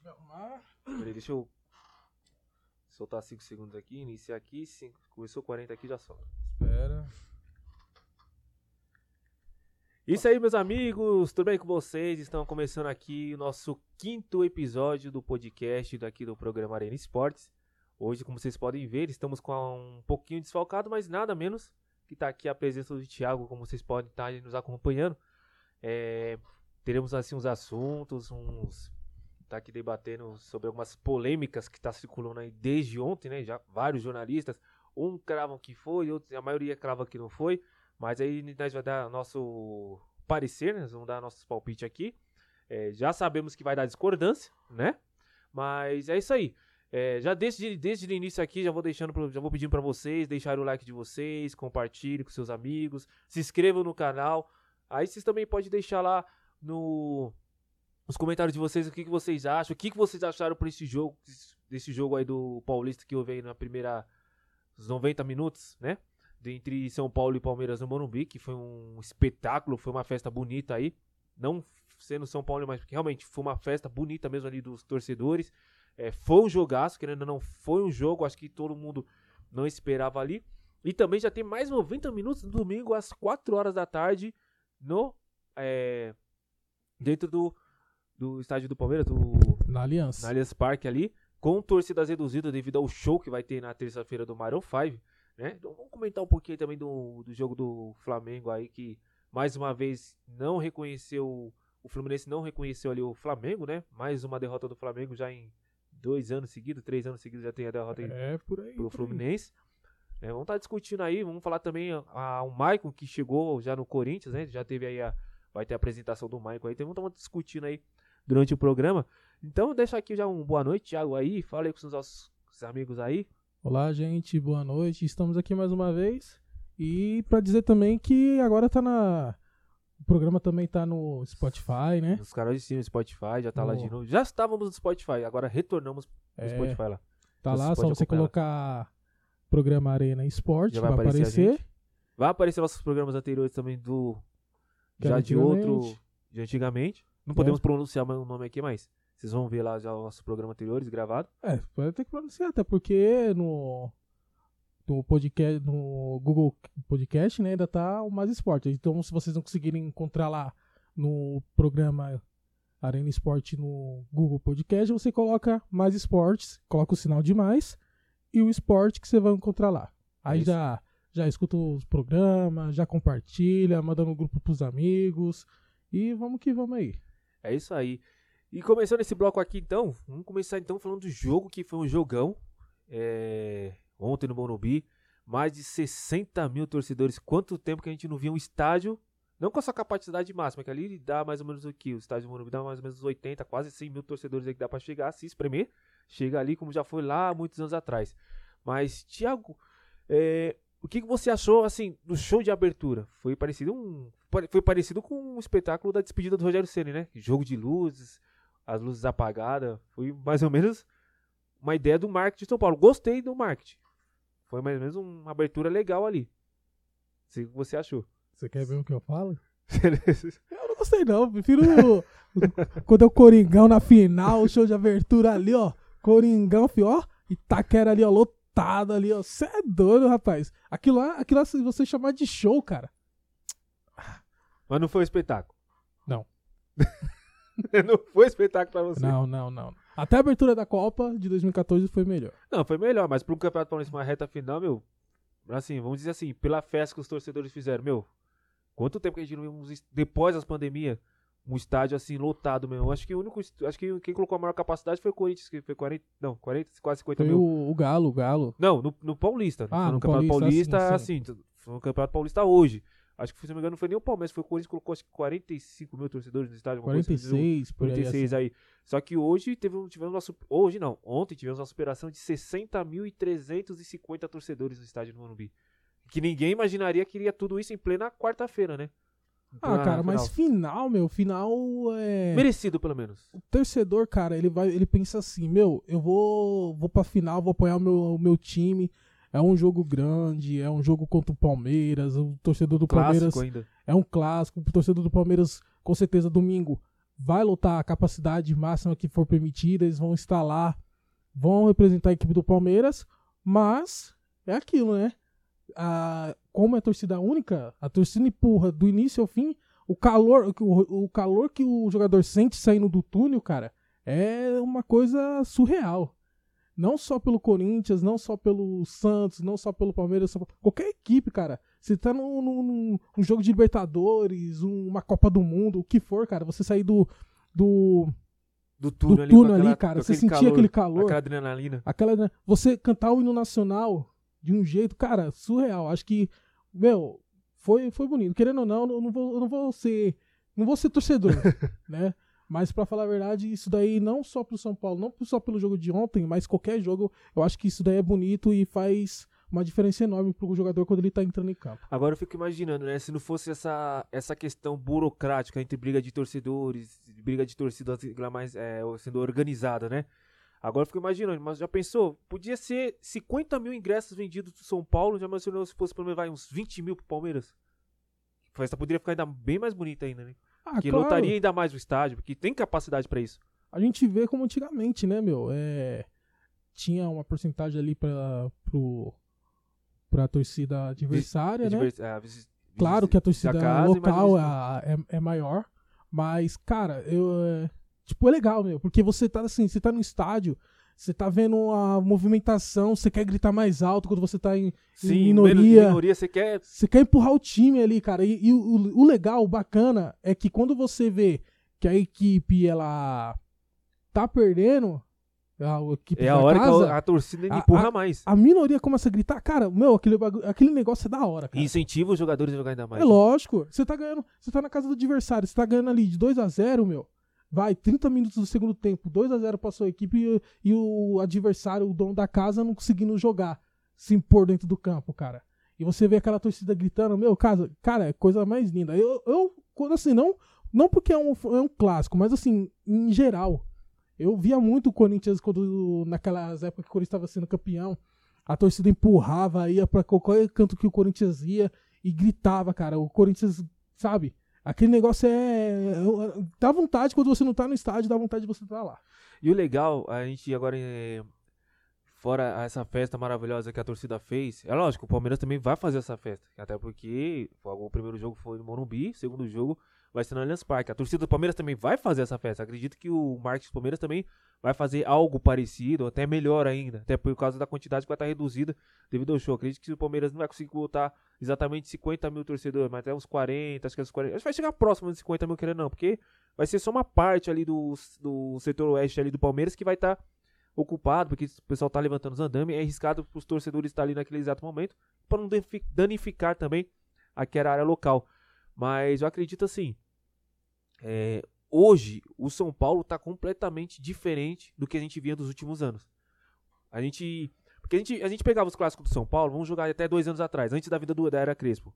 Deixa eu arrumar. Peraí, deixa eu soltar 5 segundos aqui, iniciar aqui, cinco, começou 40 aqui, já solta. Espera. Isso aí, meus amigos, tudo bem com vocês? Estão começando aqui o nosso quinto episódio do podcast daqui do programa Arena Esportes. Hoje, como vocês podem ver, estamos com um pouquinho desfalcado, mas nada menos que está aqui a presença do Thiago, como vocês podem estar nos acompanhando. É, teremos assim uns assuntos, uns tá aqui debatendo sobre algumas polêmicas que tá circulando aí desde ontem, né? Já vários jornalistas, um cravam que foi, outros, a maioria crava que não foi, mas aí nós vai dar nosso parecer, né? Nós vamos dar nossos palpites aqui. É, já sabemos que vai dar discordância, né? Mas é isso aí. É, já desde, desde o início aqui, já vou deixando, já vou pedindo para vocês deixarem o like de vocês, compartilhem com seus amigos, se inscrevam no canal. Aí vocês também podem deixar lá no nos comentários de vocês o que, que vocês acham, o que, que vocês acharam por esse jogo, desse jogo aí do Paulista que houve aí na primeira os 90 minutos, né? Entre São Paulo e Palmeiras no Morumbi, que foi um espetáculo, foi uma festa bonita aí. Não sendo São Paulo, mas realmente foi uma festa bonita mesmo ali dos torcedores. É, foi um jogaço, que ainda não foi um jogo, acho que todo mundo não esperava ali. E também já tem mais 90 minutos no domingo, às 4 horas da tarde, no é, dentro do do estádio do Palmeiras, do, na Aliança. Na Aliança Parque ali, com torcidas reduzidas devido ao show que vai ter na terça-feira do Maroon 5, né? Então vamos comentar um pouquinho também do, do jogo do Flamengo aí, que mais uma vez não reconheceu, o Fluminense não reconheceu ali o Flamengo, né? Mais uma derrota do Flamengo já em dois anos seguidos, três anos seguidos já tem a derrota é, por aí, pro por Fluminense. É, vamos estar tá discutindo aí, vamos falar também a, a, o Maicon que chegou já no Corinthians, né? Já teve aí a. Vai ter a apresentação do Maicon aí, então vamos estar discutindo aí durante o programa. Então, deixa aqui já um boa noite, Thiago aí. Fala aí com os nossos amigos aí. Olá, gente, boa noite. Estamos aqui mais uma vez. E para dizer também que agora tá na. O programa também tá no Spotify, né? Nos canais de cima, Spotify, já tá no... lá de novo. Já estávamos no Spotify, agora retornamos no é, Spotify lá. Tá lá, só você colocar programa Arena Esporte, já vai, vai aparecer. aparecer. Vai aparecer nossos programas anteriores também do. Já de outro. De antigamente. Não podemos é. pronunciar o nome aqui, mas vocês vão ver lá já os nossos programas anteriores gravados. É, pode ter que pronunciar, até porque no, no podcast, no Google Podcast, né, ainda tá o Mais Esporte. Então, se vocês não conseguirem encontrar lá no programa Arena Esporte no Google Podcast, você coloca Mais Esportes, coloca o sinal de mais e o esporte que você vai encontrar lá. Aí já já escuta os programas, já compartilha, manda no grupo pros amigos e vamos que vamos aí. É isso aí. E começando esse bloco aqui então, vamos começar então falando do jogo que foi um jogão. É, ontem no Morumbi, mais de 60 mil torcedores. Quanto tempo que a gente não via um estádio, não com a sua capacidade máxima, que ali dá mais ou menos o que? O estádio do Morumbi dá mais ou menos 80, quase 100 mil torcedores aí que dá para chegar, se espremer. Chega ali como já foi lá muitos anos atrás. Mas, Thiago, é, o que, que você achou, assim, do show de abertura? Foi parecido um, foi parecido com um espetáculo da despedida do Rogério Ceni, né? Jogo de luzes, as luzes apagadas. Foi mais ou menos uma ideia do marketing de São Paulo. Gostei do marketing. Foi mais ou menos uma abertura legal ali. Sei o que você achou. Você quer ver o que eu falo? eu não gostei não, prefiro quando é o Coringão na final, o show de abertura ali, ó. Coringão, fio, ó, Itaquera ali, ó, lotado ali, ó. Você é doido, rapaz. Aquilo lá, aquilo lá, se você chamar de show, cara. Mas não foi um espetáculo. Não. não foi espetáculo pra você. Não, não, não. Até a abertura da Copa de 2014 foi melhor. Não, foi melhor, mas pro Campeonato Paulista, uma reta final, meu. Assim, vamos dizer assim, pela festa que os torcedores fizeram, meu. Quanto tempo que a gente não viu, depois das pandemias, um estádio assim lotado mesmo. Acho que o único. Acho que quem colocou a maior capacidade foi o Corinthians, que foi 40. Não, 40, quase 50 foi mil. O, o Galo, o Galo. Não, no, no Paulista. Ah, no, no Campeonato Paulista, Paulista, assim, sim. assim, foi no Campeonato Paulista hoje. Acho que, se não me engano, não foi nem o Palmeiras, foi o Corinthians que colocou acho que 45 mil torcedores no estádio. 46, assim, por 46 aí, assim. aí. Só que hoje teve, tivemos nosso. Hoje não, ontem tivemos uma superação de 60.350 torcedores no estádio do Morumbi. Que ninguém imaginaria que iria tudo isso em plena quarta-feira, né? Ah, cara, mas final, meu, final é. Merecido, pelo menos. O torcedor, cara, ele vai, ele pensa assim, meu, eu vou, vou pra final, vou apoiar o meu, o meu time. É um jogo grande, é um jogo contra o Palmeiras, o torcedor do clássico Palmeiras ainda. é um clássico, o torcedor do Palmeiras com certeza domingo vai lotar a capacidade máxima que for permitida, eles vão estar lá, vão representar a equipe do Palmeiras, mas é aquilo, né? A, como é torcida única, a torcida empurra do início ao fim, o calor, o, o calor que o jogador sente saindo do túnel, cara, é uma coisa surreal. Não só pelo Corinthians, não só pelo Santos, não só pelo Palmeiras, só... qualquer equipe, cara. Você tá num, num, num, jogo de Libertadores, uma Copa do Mundo, o que for, cara. Você sair do. do do túnel, do ali, túnel aquela, ali, cara. Você sentia calor, aquele calor. Aquela adrenalina. Aquela, você cantar o hino nacional de um jeito, cara, surreal. Acho que, meu, foi, foi bonito. Querendo ou não, eu não vou, eu não vou ser. Não vou ser torcedor, né? Mas para falar a verdade, isso daí não só pro São Paulo, não só pelo jogo de ontem, mas qualquer jogo, eu acho que isso daí é bonito e faz uma diferença enorme pro jogador quando ele tá entrando em campo. Agora eu fico imaginando, né, se não fosse essa, essa questão burocrática entre briga de torcedores, briga de torcida mais é, sendo organizada, né? Agora eu fico imaginando, mas já pensou? Podia ser 50 mil ingressos vendidos do São Paulo, já imaginou se fosse pelo menos uns 20 mil pro Palmeiras? A festa poderia ficar ainda bem mais bonita ainda, né? Ah, que claro. lotaria ainda mais o estádio, porque tem capacidade para isso. A gente vê como antigamente, né, meu? É, tinha uma porcentagem ali para pro pra torcida adversária, né? advers- ah, vis- Claro que a torcida da casa, local a- é, é maior, mas, cara, eu, é, tipo, é legal, meu, porque você tá assim, você tá no estádio, você tá vendo a movimentação, você quer gritar mais alto quando você tá em, Sim, em minoria, minoria você quer. você quer empurrar o time ali, cara, e, e o, o legal, o bacana, é que quando você vê que a equipe, ela tá perdendo, a É a hora casa, que a, a torcida a- empurra mais. a minoria começa a gritar, cara, meu, aquele, aquele negócio é da hora, cara. E incentiva os jogadores a jogar ainda mais. É lógico. Você tá ganhando. Você tá na casa do adversário. Você tá ganhando ali de 2 a 0 meu. Vai, 30 minutos do segundo tempo, 2 a 0 pra sua equipe e, e o adversário, o dono da casa, não conseguindo jogar, se impor dentro do campo, cara. E você vê aquela torcida gritando, meu, cara, cara, é coisa mais linda. Eu, eu assim, não, não porque é um, é um clássico, mas assim, em geral. Eu via muito o Corinthians quando, naquelas épocas que o Corinthians estava sendo campeão. A torcida empurrava, ia pra qualquer canto que o Corinthians ia e gritava, cara. O Corinthians, sabe? Aquele negócio é. Dá vontade quando você não tá no estádio, dá vontade de você estar lá. E o legal, a gente agora, é, fora essa festa maravilhosa que a torcida fez, é lógico, o Palmeiras também vai fazer essa festa. Até porque o primeiro jogo foi no Morumbi, segundo jogo vai ser no Allianz Parque. A torcida do Palmeiras também vai fazer essa festa. Acredito que o Marcos Palmeiras também vai fazer algo parecido, até melhor ainda. Até por causa da quantidade que vai estar reduzida devido ao show. Acredito que o Palmeiras não vai conseguir botar exatamente 50 mil torcedores, mas até uns 40, acho que uns 40. Acho que vai chegar próximo de 50 mil, querendo não, porque vai ser só uma parte ali do, do setor oeste ali do Palmeiras que vai estar ocupado, porque o pessoal tá levantando os andames, é arriscado para os torcedores estar ali naquele exato momento, para não danifi- danificar também aquela área local. Mas eu acredito assim, é, hoje o São Paulo tá completamente diferente do que a gente via nos últimos anos. A gente, porque a gente, a gente pegava os clássicos do São Paulo, vamos jogar até dois anos atrás, antes da vida do, da era Crespo.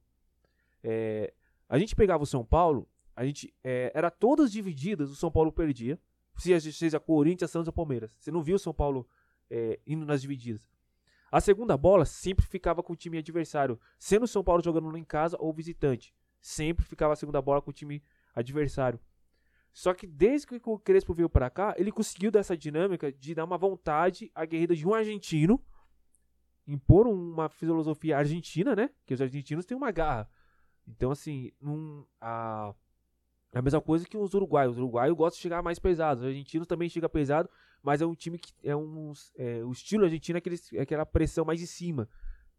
É, a gente pegava o São Paulo, a gente é, era todas divididas, o São Paulo perdia, seja, seja Corinthians, Santos ou Palmeiras. Você não viu o São Paulo é, indo nas divididas. A segunda bola sempre ficava com o time adversário, sendo o São Paulo jogando em casa ou visitante. Sempre ficava a segunda bola com o time adversário. Só que desde que o Crespo veio para cá, ele conseguiu dessa dinâmica de dar uma vontade aguerrida de um argentino, impor uma filosofia argentina, né? Que os argentinos têm uma garra. Então, assim, a, a mesma coisa que os uruguaios. Os uruguaios gostam de chegar mais pesados. Os argentinos também chegam pesado, mas é um time que é um. É, o estilo argentino é, aquele, é aquela pressão mais de cima.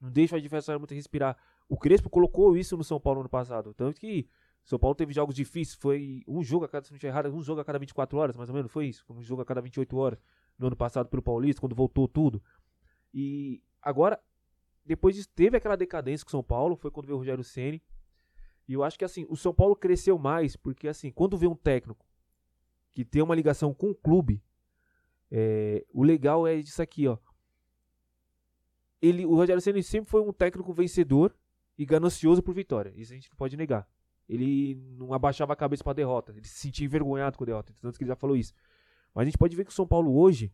Não deixa o adversário muito respirar. O Crespo colocou isso no São Paulo no passado. Tanto que São Paulo teve jogos difíceis. Foi um jogo a cada, se não errado, um jogo a cada 24 horas, mais ou menos. Foi isso. Um jogo a cada 28 horas no ano passado pelo Paulista, quando voltou tudo. E agora, depois disso, teve aquela decadência com o São Paulo. Foi quando veio o Rogério Ceni e eu acho que assim, o São Paulo cresceu mais, porque assim, quando vê um técnico que tem uma ligação com o clube, é, o legal é disso aqui, ó. Ele, o Rogério Ceni sempre foi um técnico vencedor e ganancioso por vitória. Isso a gente não pode negar. Ele não abaixava a cabeça para derrota, ele se sentia envergonhado com a derrota, tanto que ele já falou isso. Mas a gente pode ver que o São Paulo hoje,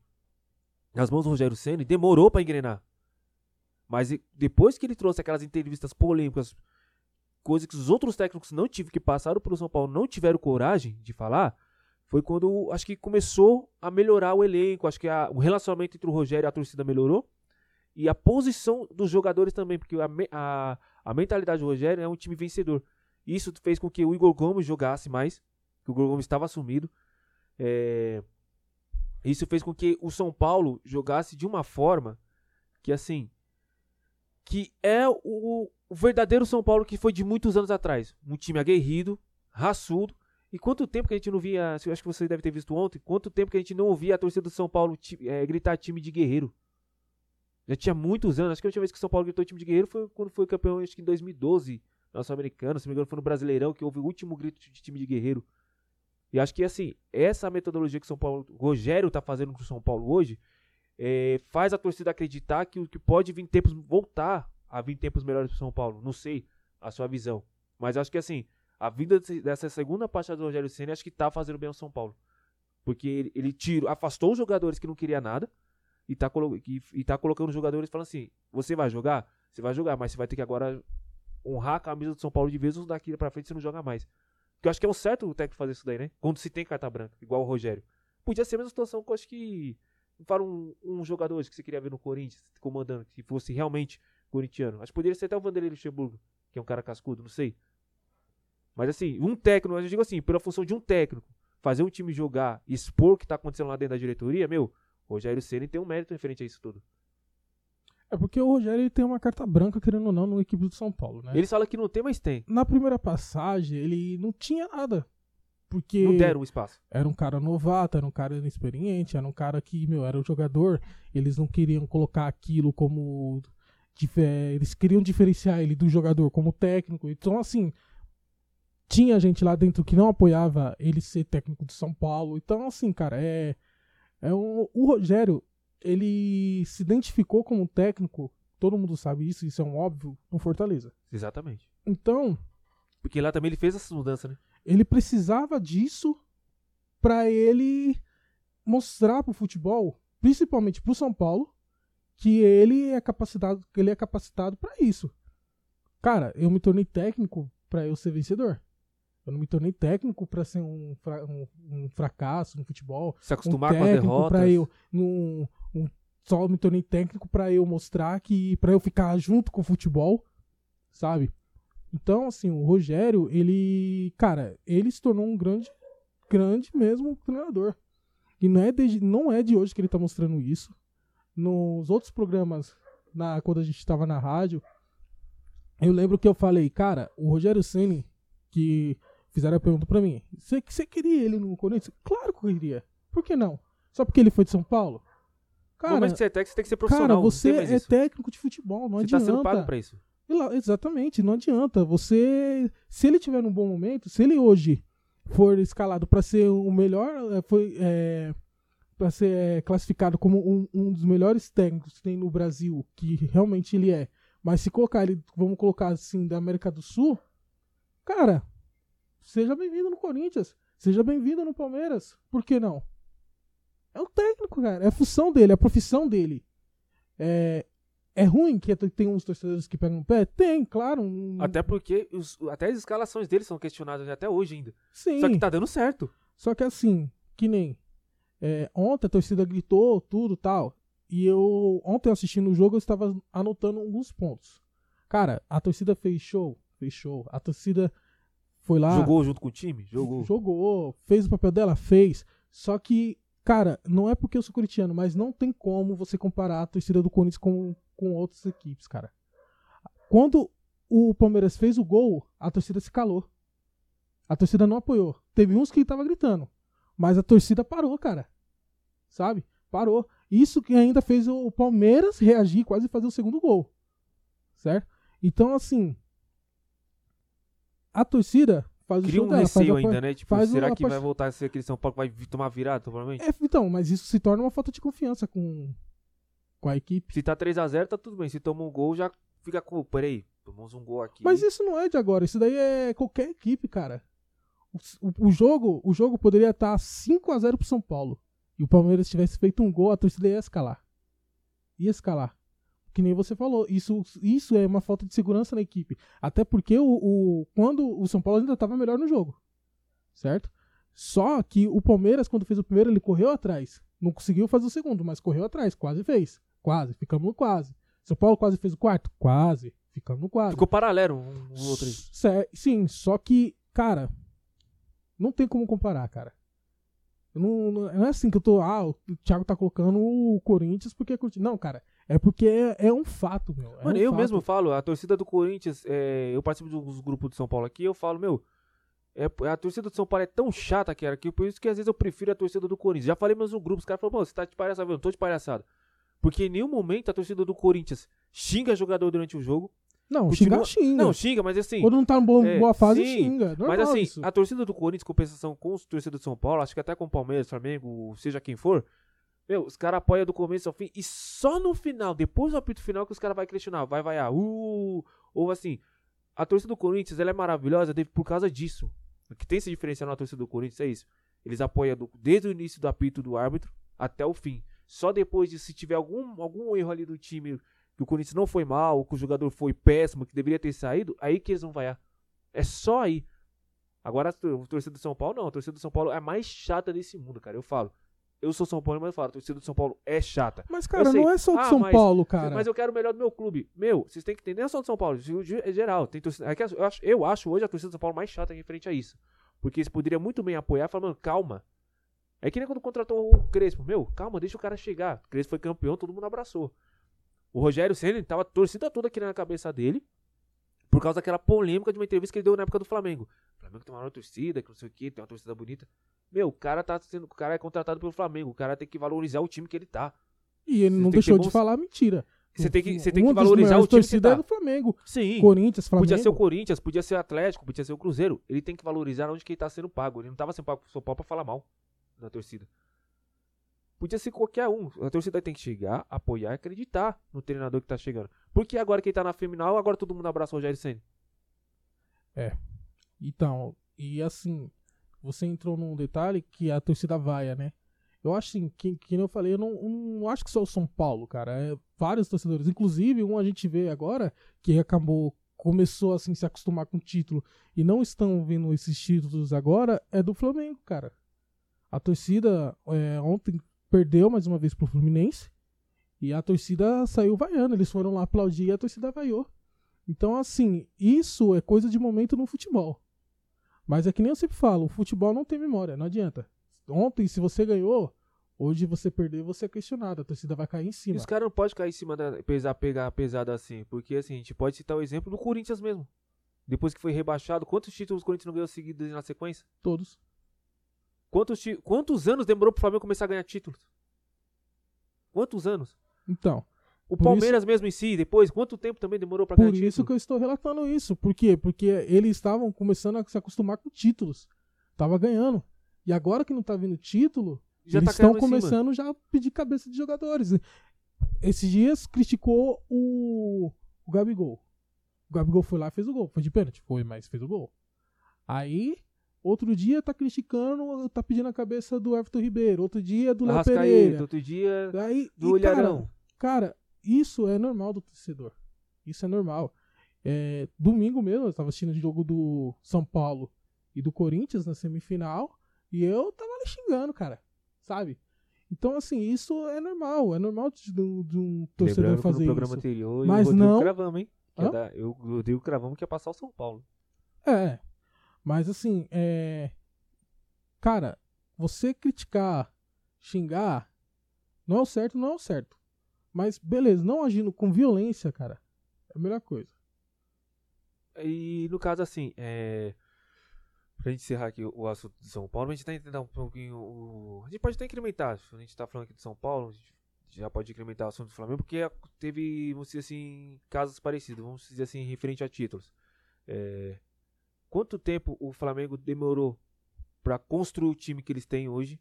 nas mãos do Rogério Ceni, demorou para engrenar. Mas depois que ele trouxe aquelas entrevistas polêmicas coisa que os outros técnicos não tiveram que passaram pelo São Paulo não tiveram coragem de falar, foi quando acho que começou a melhorar o elenco, acho que a, o relacionamento entre o Rogério e a torcida melhorou. E a posição dos jogadores também, porque a, a, a mentalidade do Rogério é um time vencedor. Isso fez com que o Igor Gomes jogasse mais, que o Igor Gomes estava assumido. É, isso fez com que o São Paulo jogasse de uma forma que, assim, que é o, o verdadeiro São Paulo que foi de muitos anos atrás. Um time aguerrido, raçudo, e quanto tempo que a gente não via, acho que você deve ter visto ontem, quanto tempo que a gente não ouvia a torcida do São Paulo é, gritar time de guerreiro. Já tinha muitos anos, acho que a última vez que o São Paulo gritou time de guerreiro foi quando foi campeão, acho que em 2012, nosso americano, se não me engano foi no Brasileirão, que houve o último grito de time de guerreiro. E acho que assim, essa metodologia que o São Paulo, o Rogério tá fazendo com o São Paulo hoje, é, faz a torcida acreditar que, que pode vir tempos, voltar a vir tempos melhores pro São Paulo. Não sei a sua visão. Mas acho que assim, a vinda dessa segunda parte do Rogério Senna acho que tá fazendo bem ao São Paulo. Porque ele, ele tirou, afastou os jogadores que não queria nada e tá, e, e tá colocando os jogadores falando assim: você vai jogar? Você vai jogar, mas você vai ter que agora honrar a camisa do São Paulo de vez ou daqui pra frente você não joga mais. Porque eu acho que é um certo o técnico fazer isso daí, né? Quando se tem carta branca, igual o Rogério. Podia ser a mesma situação que eu acho que. Para um, um jogador que você queria ver no Corinthians, comandando, que fosse realmente corintiano. Acho que poderia ser até o Vanderlei Luxemburgo, que é um cara cascudo, não sei. Mas assim, um técnico, eu digo assim, pela função de um técnico, fazer um time jogar, expor o que tá acontecendo lá dentro da diretoria, meu, Rogério Ceni tem um mérito referente a isso tudo. É porque o Rogério ele tem uma carta branca, querendo ou não, no equipe do São Paulo, né? Ele fala que não tem, mas tem. Na primeira passagem, ele não tinha nada. Porque. Não deram o espaço. Era um cara novato, era um cara inexperiente, era um cara que, meu, era um jogador. Eles não queriam colocar aquilo como. Eles queriam diferenciar ele do jogador como técnico. Então, assim, tinha gente lá dentro que não apoiava ele ser técnico do São Paulo. Então, assim, cara, é. É um, o Rogério, ele se identificou como técnico, todo mundo sabe isso, isso é um óbvio, no Fortaleza. Exatamente. Então. Porque lá também ele fez essa mudança, né? Ele precisava disso para ele mostrar pro futebol, principalmente pro São Paulo, que ele é capacitado, que ele é capacitado para isso. Cara, eu me tornei técnico para eu ser vencedor. Eu não me tornei técnico para ser um, fra um, um, fracasso no futebol. Se acostumar um com as derrotas. Pra eu, num, um, só me tornei técnico para eu mostrar que. para eu ficar junto com o futebol, sabe? Então, assim, o Rogério, ele. Cara, ele se tornou um grande, grande mesmo treinador. E não é de, não é de hoje que ele tá mostrando isso. Nos outros programas, na, quando a gente estava na rádio, eu lembro que eu falei, cara, o Rogério Ceni que fizeram a pergunta pra mim: você queria ele no Corinthians? Claro que eu queria. Por que não? Só porque ele foi de São Paulo? Cara, mas você é técnico, você tem que ser profissional. Cara, você é isso. técnico de futebol, não você adianta. Você tá sendo pago pra isso. Exatamente, não adianta. Você, se ele tiver num bom momento, se ele hoje for escalado para ser o melhor, é, foi é, para ser é, classificado como um, um, dos melhores técnicos que tem no Brasil, que realmente ele é. Mas se colocar ele, vamos colocar assim, da América do Sul, cara, seja bem-vindo no Corinthians, seja bem-vindo no Palmeiras. Por que não? É o técnico, cara. É a função dele, é a profissão dele. É, é ruim que tem uns torcedores que pegam no pé? Tem, claro. Um... Até porque os, até as escalações dele são questionadas até hoje ainda. Sim. Só que tá dando certo. Só que assim, que nem. É, ontem a torcida gritou, tudo tal. E eu, ontem assistindo o jogo, eu estava anotando alguns pontos. Cara, a torcida fez show, fez show. A torcida foi lá. Jogou junto com o time? Jogou. Jogou, fez o papel dela? Fez. Só que, cara, não é porque eu sou corintiano, mas não tem como você comparar a torcida do Corinthians com, com outras equipes, cara. Quando o Palmeiras fez o gol, a torcida se calou. A torcida não apoiou. Teve uns que tava gritando, mas a torcida parou, cara. Sabe? Parou. Isso que ainda fez o Palmeiras reagir, quase fazer o segundo gol. Certo? Então, assim, a torcida faz Cria o um dela, receio faz ainda, né? Tipo, faz será o, que vai voltar a ser aquele São Paulo que vai tomar virada, provavelmente? É, então, mas isso se torna uma falta de confiança com, com a equipe. Se tá 3x0, tá tudo bem. Se toma um gol, já fica com. Peraí, tomamos um gol aqui. Mas isso não é de agora, isso daí é qualquer equipe, cara. O, o, o jogo, o jogo poderia estar 5x0 pro São Paulo. E o Palmeiras tivesse feito um gol, a torcida ia escalar. Ia escalar que nem você falou, isso, isso é uma falta de segurança na equipe. Até porque o, o quando o São Paulo ainda estava melhor no jogo, certo? Só que o Palmeiras, quando fez o primeiro, ele correu atrás. Não conseguiu fazer o segundo, mas correu atrás. Quase fez. Quase. Ficamos no quase. São Paulo quase fez o quarto? Quase. Ficamos no quase. Ficou paralelo um, um outro Sim, só que, cara, não tem como comparar, cara. Não, não é assim que eu tô. Ah, o Thiago tá colocando o Corinthians porque é. Não, cara. É porque é, é um fato, meu. é Mano, um eu fato. mesmo falo, a torcida do Corinthians, é, eu participo dos grupos de São Paulo aqui, eu falo, meu, é, a torcida do São Paulo é tão chata, cara, que por isso que às vezes eu prefiro a torcida do Corinthians. Já falei mesmo no grupo, os caras falaram, pô, você tá de palhaçada, eu não tô de palhaçada. Porque em nenhum momento a torcida do Corinthians xinga jogador durante o jogo. Não, continua- xingar xinga. Não, xinga, mas assim. Quando não tá em boa, É, boa fase, sim, xinga. Normal Mas assim, isso. a torcida do Corinthians, compensação com os torcedores do São Paulo, acho que até com o Palmeiras, Flamengo, seja quem for, meu, os caras apoiam do começo ao fim e só no final, depois do apito final, que os caras vão questionar, vai vaiar, uh, ou assim, a torcida do Corinthians, ela é maravilhosa por causa disso. O que tem se diferenciar na torcida do Corinthians é isso. Eles apoiam do- desde o início do apito do árbitro até o fim. Só depois de se tiver algum, algum erro ali do time, que o Corinthians não foi mal, que o jogador foi péssimo, que deveria ter saído, aí que eles vão vaiar. É só aí. Agora a torcida do São Paulo, não. A torcida do São Paulo é a mais chata desse mundo, cara. Eu falo. Eu sou São Paulo, mas eu falo, a torcida do São Paulo é chata. Mas, cara, sei. não é só do Ah, São mas- Paulo, cara. Mas eu quero o melhor do meu clube. Meu, vocês têm que entender, não é só do São Paulo, é geral. Tem torcida, é eu, acho, eu acho hoje a torcida do São Paulo mais chata referente a isso. Porque eles poderiam muito bem apoiar, falando, mano, calma. É que nem quando contratou o Crespo. Meu, calma, deixa o cara chegar. O Crespo foi campeão, todo mundo abraçou. O Rogério Senna tava torcida toda aqui na cabeça dele. Por causa daquela polêmica de uma entrevista que ele deu na época do Flamengo. Flamengo tem uma maior torcida, que não sei o que, tem uma torcida bonita. Meu, o cara tá sendo. O cara é contratado pelo Flamengo. O cara tem que valorizar o time que ele tá. E ele Você não deixou ter de bons- falar mentira. Você tem que, você tem que valorizar o time que torcidas tá. é do Flamengo. Sim. Corinthians, Flamengo. Podia ser o Corinthians, podia ser o Atlético, podia ser o Cruzeiro. Ele tem que valorizar onde que ele tá sendo pago. Ele não tava sendo pago pro São Paulo pra falar mal da torcida. Podia ser qualquer um. A torcida tem que chegar, apoiar e acreditar no treinador que tá chegando. Porque agora que ele tá na final, agora todo mundo abraça o Rogério Senna. Então, e assim, você entrou num detalhe que a torcida vaia, né? Eu acho assim, que, que eu falei, eu não, não acho que só o São Paulo, cara. É vários torcedores. Inclusive, um a gente vê agora que acabou, começou assim se acostumar com o título e não estão vendo esses títulos agora, é do Flamengo, cara. A torcida é, ontem perdeu mais uma vez pro Fluminense e a torcida saiu vaiando. Eles foram lá aplaudir e a torcida vaiou. Então, assim, isso é coisa de momento no futebol. Mas é que nem eu sempre falo, o futebol não tem memória, não adianta. Ontem, se você ganhou, hoje você perder, você é questionado, a torcida vai cair em E cima. os caras não podem cair em cima da. Pesar, pegar pesado assim. Porque assim, a gente pode citar o exemplo do Corinthians mesmo. Depois que foi rebaixado, quantos títulos o Corinthians não ganhou seguidos na sequência? Todos. Quantos, quantos anos demorou pro Flamengo começar a ganhar títulos? Quantos anos? Então, O Por Palmeiras mesmo em si, depois, quanto tempo também demorou pra por ganhar isso título? que eu estou relatando isso. Por quê? Porque eles estavam começando a se acostumar com títulos. Tava ganhando. E agora que não tá vindo título, Já eles tá estão começando já a pedir cabeça de jogadores. Esses dias criticou o, o Gabigol. O Gabigol foi lá e fez o gol. Foi de pênalti? Foi, mas fez o gol. Aí, outro dia tá criticando, tá pedindo a cabeça do Everton Ribeiro. Outro dia do Léo Pereira. outro dia Aí, do e, cara. Cara, isso é normal do torcedor. Isso é normal. É, domingo mesmo, eu tava assistindo o jogo do São Paulo e do Corinthians na semifinal. E eu tava ali xingando, cara. Sabe? Então, assim, isso é normal. É normal de, de- de um torcedor Lembrando que fazer no programa isso. anterior, Mas o Rodrigo não- cravamos, hein? Que Hã? dar- eu, o Rodrigo cravamos que ia passar o São Paulo. É. Mas assim, é. Cara, você criticar, xingar, não é o certo, não é o certo. Mas beleza, não agindo com violência, cara, é a melhor coisa. E no caso, assim, é. Pra gente encerrar aqui o assunto de São Paulo, a gente tá entendendo um pouquinho o. A gente pode até incrementar. A gente tá falando aqui de São Paulo, a gente já pode incrementar o assunto do Flamengo, porque teve, vamos dizer assim, casos parecidos, vamos dizer assim, referente a títulos. É, Quanto tempo o Flamengo demorou pra construir o time que eles têm hoje,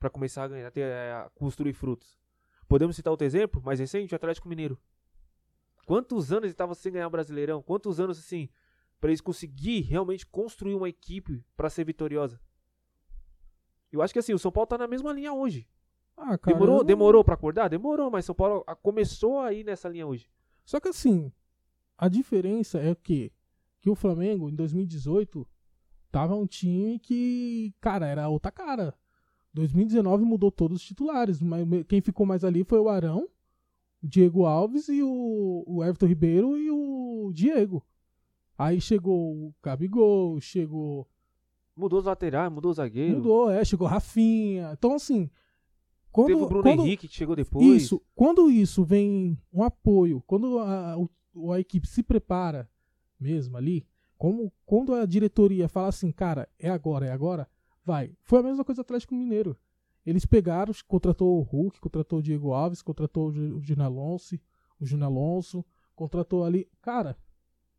pra começar a ganhar, a, ter, a construir frutos? Podemos citar outro exemplo, mais recente, o Atlético Mineiro. Quantos anos ele estava sem ganhar o Brasileirão? Quantos anos assim para eles conseguir realmente construir uma equipe para ser vitoriosa? Eu acho que assim, o São Paulo tá na mesma linha hoje. Ah, cara. demorou, não- demorou para acordar? Demorou, mas São Paulo ah, começou aí nessa linha hoje. Só que assim, a diferença é que, que o Flamengo, em 2018, tava um time que, cara, era outra cara. 2019 mudou todos os titulares, mas quem ficou mais ali foi o Arão, o Diego Alves e o, o Everton Ribeiro e o Diego. Aí chegou o Gabigol, chegou. Mudou os laterais, mudou o zagueiro. Mudou, é, chegou Rafinha. Então, assim. Quando, Teve o Bruno quando, Henrique que chegou depois. Isso, quando isso vem um apoio, quando a, a, a equipe se prepara mesmo ali, como quando a diretoria fala assim, cara, é agora, é agora, vai. Foi a mesma coisa do Atlético Mineiro. Eles pegaram, contratou o Hulk, contratou o Diego Alves, contratou o Gino Alonso, o Gino Alonso, contratou ali. Cara,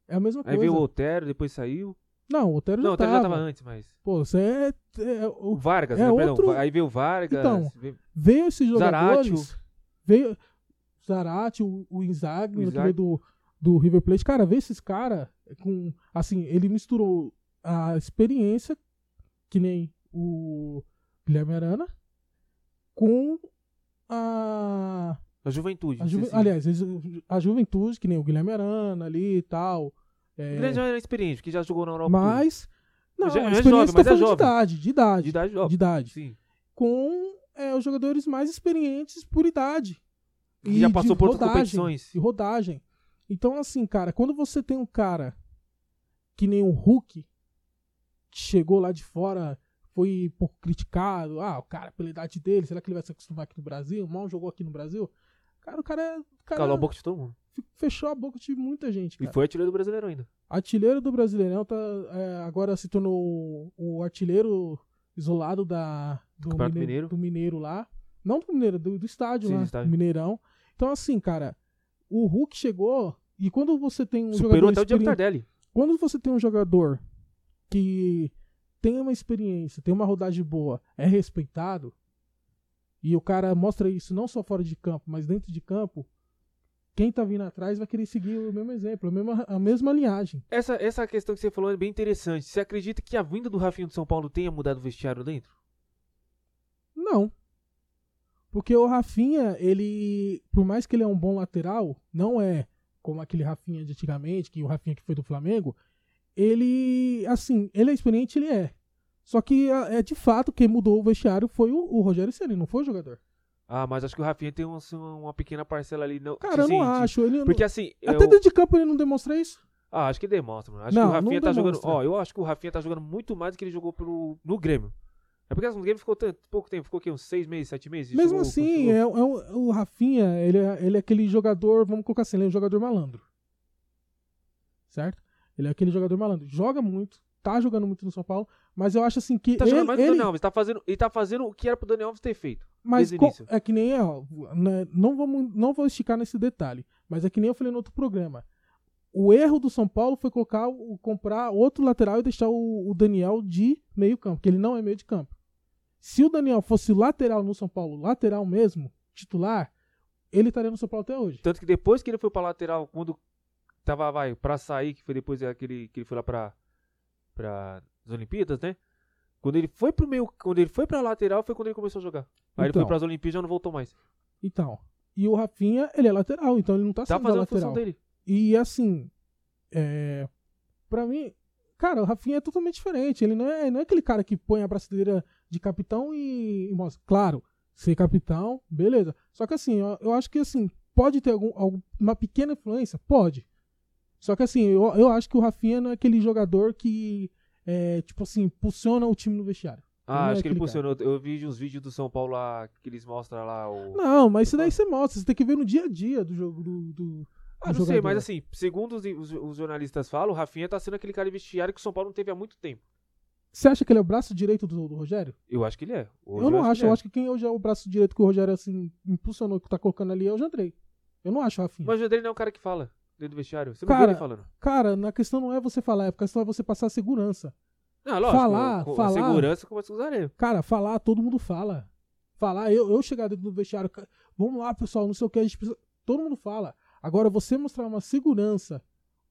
é a mesma Aí coisa. veio o Otero, depois saiu. Não, o Otero Não, já o Otero já tava antes, mas. Pô, você é, é- O o- Vargas, É né? Perdão, outro- Aí veio o Vargas. Então, veio- veio esses Zaratio. jogadores. Veio Zarate, o, o Inzaghi, O Inzaghi. veio do, do River Plate. Cara, vê esses caras com. Assim, ele misturou a experiência, que nem o Guilherme Arana, com a. A juventude. a juve- aliás, a juventude, que nem o Guilherme Arana ali e tal. é, O Guilherme já era experiente, porque já jogou na Europa. mas. Não, Já- a é experiência jovem, tô mas é falando de jovem. idade, de idade. De idade jovem. de idade. Sim. com é, os jogadores mais experientes por idade. Que já de passou por outras rodagem, competições. E rodagem. Então, assim, cara, quando você tem um cara que nem o Hulk, que chegou lá de fora, foi pouco criticado, ah, o cara, pela idade dele, será que ele vai se acostumar aqui no Brasil? Mal jogou aqui no Brasil? Cara, o cara, é- o cara Calou a boca de todo mundo. fechou a boca de muita gente, E cara. foi artilheiro do brasileiro ainda. Artilheiro do Brasileirão, tá, é, agora se tornou o, artilheiro isolado da, do, Campeonato Mine- Mineiro. do Mineiro lá. Não do Mineiro, do, do estádio Sim, lá, do estádio. Mineirão. Então, assim, cara, o Hulk chegou e quando você tem um Superou jogador até o Diego experi- Tardelli. Quando você tem um jogador que tem uma experiência, tem uma rodagem boa, é respeitado, e o cara mostra isso não só fora de campo, mas dentro de campo, quem tá vindo atrás vai querer seguir o mesmo exemplo, a mesma, a mesma linhagem. Essa, essa questão que você falou é bem interessante. Você acredita que a vinda do Rafinha do São Paulo tenha mudado o vestiário dentro? Não. Porque o Rafinha, ele, por mais que ele é um bom lateral, não é como aquele Rafinha de antigamente, que o Rafinha que foi do Flamengo, ele, assim, ele é experiente, ele é. Só que é de fato quem mudou o vestiário foi o, o Rogério Ceni, não foi o jogador. Ah, mas acho que o Rafinha tem um- assim, uma pequena parcela ali. Não, Cara, eu que não acho. Ele, Porque assim. até eu- dentro de campo ele não demonstra isso. Ah, acho que demonstra, mano. Acho Não, que o Rafinha tá jogando. demonstra. Ó, eu acho que o Rafinha tá jogando muito mais do que ele jogou pro, no Grêmio. É porque assim, no Grêmio ficou tanto, pouco tempo, ficou o quê? Uns seis meses, sete meses? Mesmo Chegou- assim, é, é um- o Rafinha, ele é, ele é aquele jogador, vamos colocar assim, ele é um jogador malandro. Certo? Ele é aquele jogador malandro. Joga muito, tá jogando muito no São Paulo, mas eu acho assim que Tá ele, jogando mais ele- Daniel Alves. Tá fazendo, ele tá fazendo o que era pro Daniel Alves ter feito. mas co- é que nem, ó, né, não vamos não vou esticar nesse detalhe, mas é que nem eu falei no outro programa. O erro do São Paulo foi colocar o comprar outro lateral e deixar o, o Daniel de meio campo, porque ele não é meio de campo. Se o Daniel fosse lateral no São Paulo, lateral mesmo, titular, ele estaria no São Paulo até hoje. Tanto que depois que ele foi pra lateral, quando tava, vai, pra sair, que foi depois aquele que ele foi lá pra, pra as Olimpíadas, né? Quando ele foi pro meio, quando ele foi pra lateral, foi quando ele começou a jogar. Aí ele Então. foi pras Olimpíadas e já não voltou mais. Então, e o Rafinha, ele é lateral, então ele não tá Tá sendo fazendo a lateral. função dele. E assim, é, para mim, cara, o Rafinha é totalmente diferente. Ele não é, não é aquele cara que põe a braçadeira de capitão e, e mostra. Claro, ser capitão, beleza. Só que assim, eu, eu acho que assim, pode ter algum, algum- uma pequena influência? Pode. Só que assim, eu, eu acho que o Rafinha não é aquele jogador que, é, tipo assim, impulsiona o time no vestiário. Não Ah, é acho que ele aquele funcionou. Eu vi uns vídeos do São Paulo lá, que eles mostram lá o... Não, mas isso daí você mostra. Você tem que ver no dia a dia do jogo do. do Ah, não sei, jogador. mas assim, segundo os, os- os jornalistas falam, o Rafinha tá sendo aquele cara de vestiário que o São Paulo não teve há muito tempo. Você acha que ele é o braço direito do, do Rogério? Eu acho que ele é. Hoje eu não acho, que ele eu é. acho que quem hoje é o braço direito que o Rogério assim impulsionou, que tá colocando ali é o Jandrei. Eu não acho o Rafinha. Mas o Jandrei não é um cara que fala dentro do vestiário. Você Cara, ele falando. Cara, na questão não é você falar, é a questão é você passar segurança. Não, lógico. falar, com- falar- A segurança usar ele. Cara, falar, todo mundo fala. Falar, eu, eu chegar dentro do vestiário, vamos lá, pessoal, não sei o que, a gente precisa. Todo mundo fala. Agora, você mostrar uma segurança,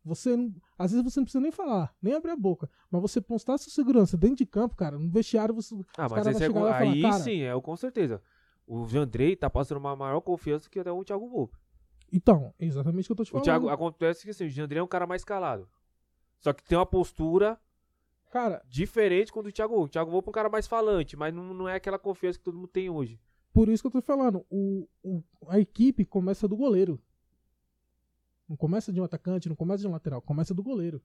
você não- às vezes você não precisa nem falar, nem abrir a boca, mas você postar sua segurança dentro de campo, cara, no vestiário você. Ah, mas esse é, com- falar, aí cara, sim, é o com certeza. O Jandrei tá passando uma maior confiança que até o Thiago Volpe. Então, é exatamente o que eu tô te O falando. Thiago, acontece que assim, o Jandrei é um cara mais calado. Só que tem uma postura Cara, Diferente quando o Thiago. O Thiago Volpe é um cara mais falante, mas não, não é aquela confiança que todo mundo tem hoje. por isso que eu tô falando, o, o- a equipe começa do goleiro. Não começa de um atacante, não começa de um lateral, começa do goleiro.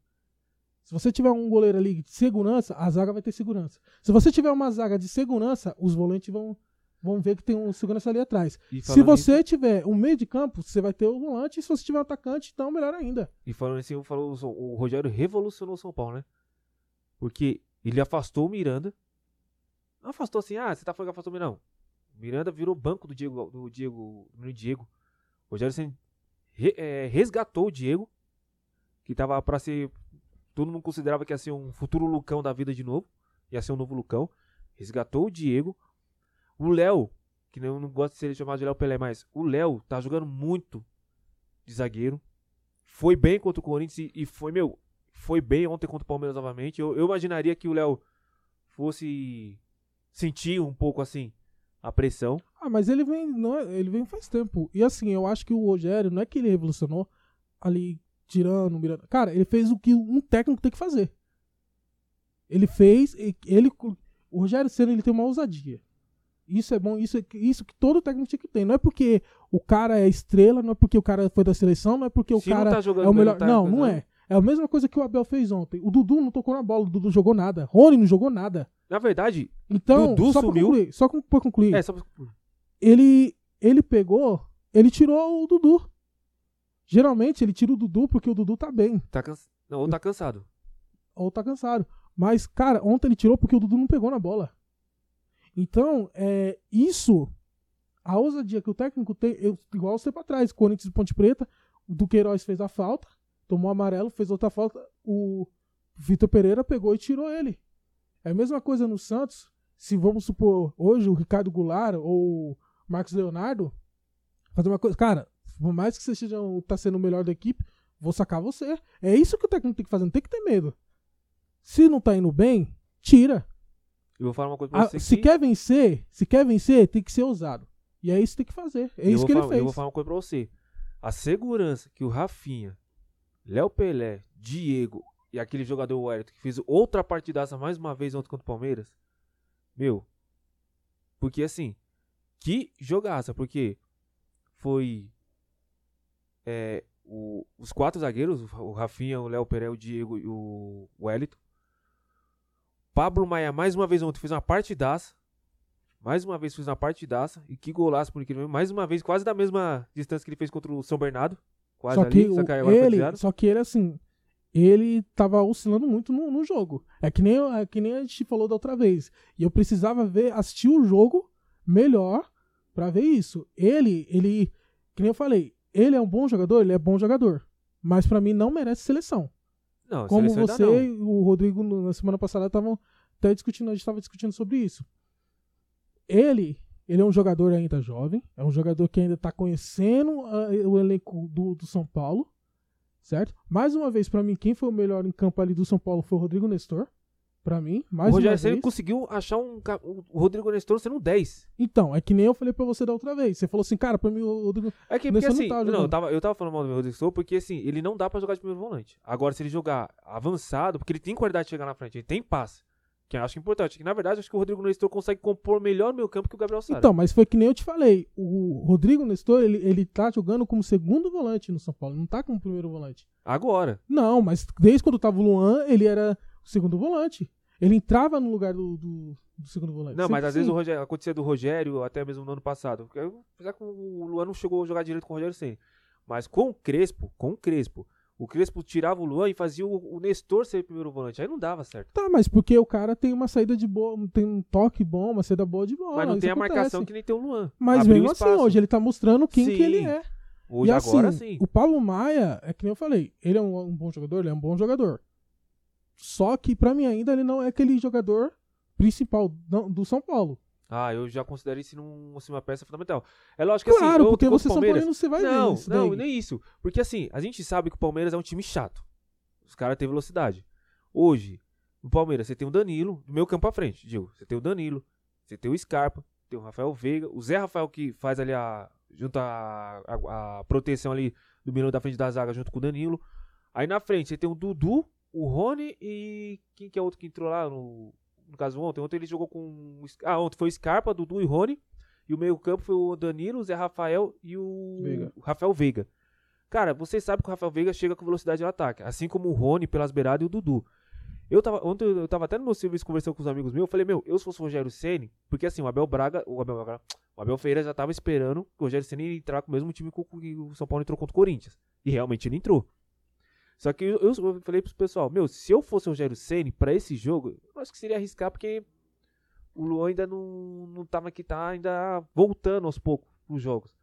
Se você tiver um goleiro ali de segurança, a zaga vai ter segurança. Se você tiver uma zaga de segurança, os volantes vão, vão ver que tem um segurança ali atrás. Se você nisso- tiver um meio de campo, você vai ter o volante. E se você tiver um atacante, então melhor ainda. E falando assim, o Rogério revolucionou o São Paulo, né? Porque ele afastou o Miranda. Não afastou assim, ah, você tá falando que afastou o Miranda. Não. Miranda virou banco do Diego, do Diego, do Diego. O Rogério re- é, resgatou o Diego, que tava pra ser. Todo mundo considerava que ia ser um futuro Lucão da vida de novo. Ia ser um novo Lucão. Resgatou o Diego. O Léo, que eu não gosto de ser chamado de Léo Pelé, mas o Léo tá jogando muito de zagueiro. Foi bem contra o Corinthians e, e foi, meu, foi bem ontem contra o Palmeiras novamente. Eu, eu imaginaria que o Léo fosse sentir um pouco assim a pressão. Ah, mas ele vem, não é- ele vem faz tempo. E assim, eu acho que o Rogério não é que ele revolucionou ali tirando, mirando. Cara, ele fez o que um técnico tem que fazer. Ele fez, ele o Rogério Ceni ele tem uma ousadia. Isso é bom, isso é- isso que todo técnico tinha que ter. Não é porque o cara é estrela, não é porque o cara foi da seleção, não é porque o Se cara tá é o melhor. tá Não, não coisando. é. É a mesma coisa que o Abel fez ontem. O Dudu não tocou na bola, o Dudu jogou nada. Rony não jogou nada. Na verdade, Então, Dudu só pra sumiu. concluir, só pra concluir é só ele ele pegou, ele tirou o Dudu. Geralmente ele tira o Dudu porque o Dudu tá bem tá cansa... não, ou tá cansado. ou tá cansado. Mas, cara, ontem ele tirou porque o Dudu não pegou na bola. Então, é, isso, a ousadia que o técnico tem, eu, igual você pra trás, Corinthians e Ponte Preta, o Duqueiroz fez a falta, tomou amarelo, fez outra falta, o Vitor Pereira pegou e tirou ele. É a mesma coisa no Santos, se vamos supor, hoje o Ricardo Goulart ou o Marcos Leonardo, fazer uma coisa, cara, por mais que você seja, o- tá sendo o melhor da equipe, vou sacar você. É isso que o técnico tem que fazer, não tem que ter medo. Se não tá indo bem, tira. Eu vou falar uma coisa pra Ah, você se que... quer vencer, se quer vencer, tem que ser ousado. E é isso que tem que fazer. É eu isso que ele falar- fez. Eu vou falar uma coisa pra você. A segurança que o Rafinha, Léo Pelé, Diego e aquele jogador Wellington que fez outra partidaça mais uma vez ontem contra o Palmeiras. Meu. Porque assim, que jogaça, porque foi é, o- os quatro zagueiros, o Rafinha, o Léo Pelé, o Diego e o Wellington. Pablo Maia mais uma vez ontem fez uma partidaça. Mais uma vez fez uma partidaça. E que golaço, por incrível. Mais uma vez, quase da mesma distância que ele fez contra o São Bernardo. Quase Só ali, que, só o- que ele, só que ele, assim, ele tava oscilando muito no, no jogo. É que, nem, é que nem a gente falou da outra vez. E eu precisava ver, assistir o jogo melhor pra ver isso. Ele, ele, que nem eu falei, ele é um bom jogador, ele é bom jogador. Mas pra mim não merece seleção. Não, Como você e o Rodrigo na semana passada estavam até discutindo, a gente estava discutindo sobre isso. Ele, ele é um jogador ainda jovem, é um jogador que ainda está conhecendo ah, o elenco do, do São Paulo, certo? Mais uma vez, pra mim, quem foi o melhor em campo ali do São Paulo foi o Rodrigo Nestor. Pra mim, mais O Rogério. Ceni conseguiu achar um, o Rodrigo Nestor sendo um 10. Então, é que nem eu falei pra você da outra vez. Você falou assim, cara, pra mim o Rodrigo. É que, porque Nestor não assim, tava não, eu, tava, eu tava falando mal do Rodrigo Nestor porque assim, ele não dá pra jogar de primeiro volante. Agora, se ele jogar avançado, porque ele tem qualidade de chegar na frente, ele tem passe. Que eu acho importante. Que na verdade, acho que o Rodrigo Nestor consegue compor melhor meu campo que o Gabriel Sara. Então, mas foi que nem eu te falei. O Rodrigo Nestor, ele, ele tá jogando como segundo volante no São Paulo, não tá como primeiro volante. Agora. Não, mas desde quando tava o Luan, ele era segundo volante. Ele entrava no lugar do, do, do segundo volante. Não, Sempre mas às vezes assim. o Rogério, acontecia do Rogério, até mesmo no ano passado. Apesar que o Luan não chegou a jogar direito com o Rogério Senna. Mas com o Crespo, com o Crespo, o Crespo tirava o Luan e fazia o, o Nestor ser primeiro volante. Aí não dava certo. Tá, mas porque o cara tem uma saída de boa, tem um toque bom, uma saída boa de bola. mas não tem a acontece. marcação que nem tem o Luan. Mas Abriu mesmo assim, espaço. hoje ele tá mostrando quem que Sim. ele é. Hoje, e assim, agora sim. o Paulo Maia, é que nem eu falei, ele é um, um bom jogador, ele é um bom jogador. Só que pra mim ainda ele não é aquele jogador principal do, São Paulo. Ah, eu já considero isso num- assim, uma peça fundamental. É lógico que Claro, assim, porque você São Paulino você vai ver não, isso não, daí. nem isso. Porque assim, a gente sabe que o Palmeiras é um time chato. Os caras têm velocidade. Hoje, no Palmeiras, você tem o Danilo, do meu campo à frente, digo. Você tem o Danilo, você tem o Scarpa, tem o Rafael Veiga, o Zé Rafael que faz ali a. junto a, a, a proteção ali do milhão da frente da zaga junto com o Danilo. Aí na frente você tem o Dudu, o Rony e. Quem que é outro que entrou lá no. No caso, ontem. Ontem ele jogou com. Ah, ontem foi o Scarpa, Dudu e Rony. E o meio-campo foi o Danilo, o Zé Rafael e o, Veiga. o Rafael Veiga. Cara, você sabe que o Rafael Veiga chega com velocidade no ataque, assim como o Rony pelas beiradas e o Dudu. Eu tava, ontem eu tava até no meu serviço conversando com os amigos meus, eu falei, meu, eu se fosse o Rogério Ceni, porque assim, o Abel Braga, o Abel, Braga- o Abel Ferreira já tava esperando que o Rogério Ceni entrar com o mesmo time que o São Paulo entrou contra o Corinthians. E realmente ele entrou. Só que eu, eu falei pro pessoal, meu, se eu fosse o Rogério Ceni pra esse jogo, eu acho que seria arriscar porque o Luan ainda não, não tava aqui, tá ainda voltando aos poucos pros jogos.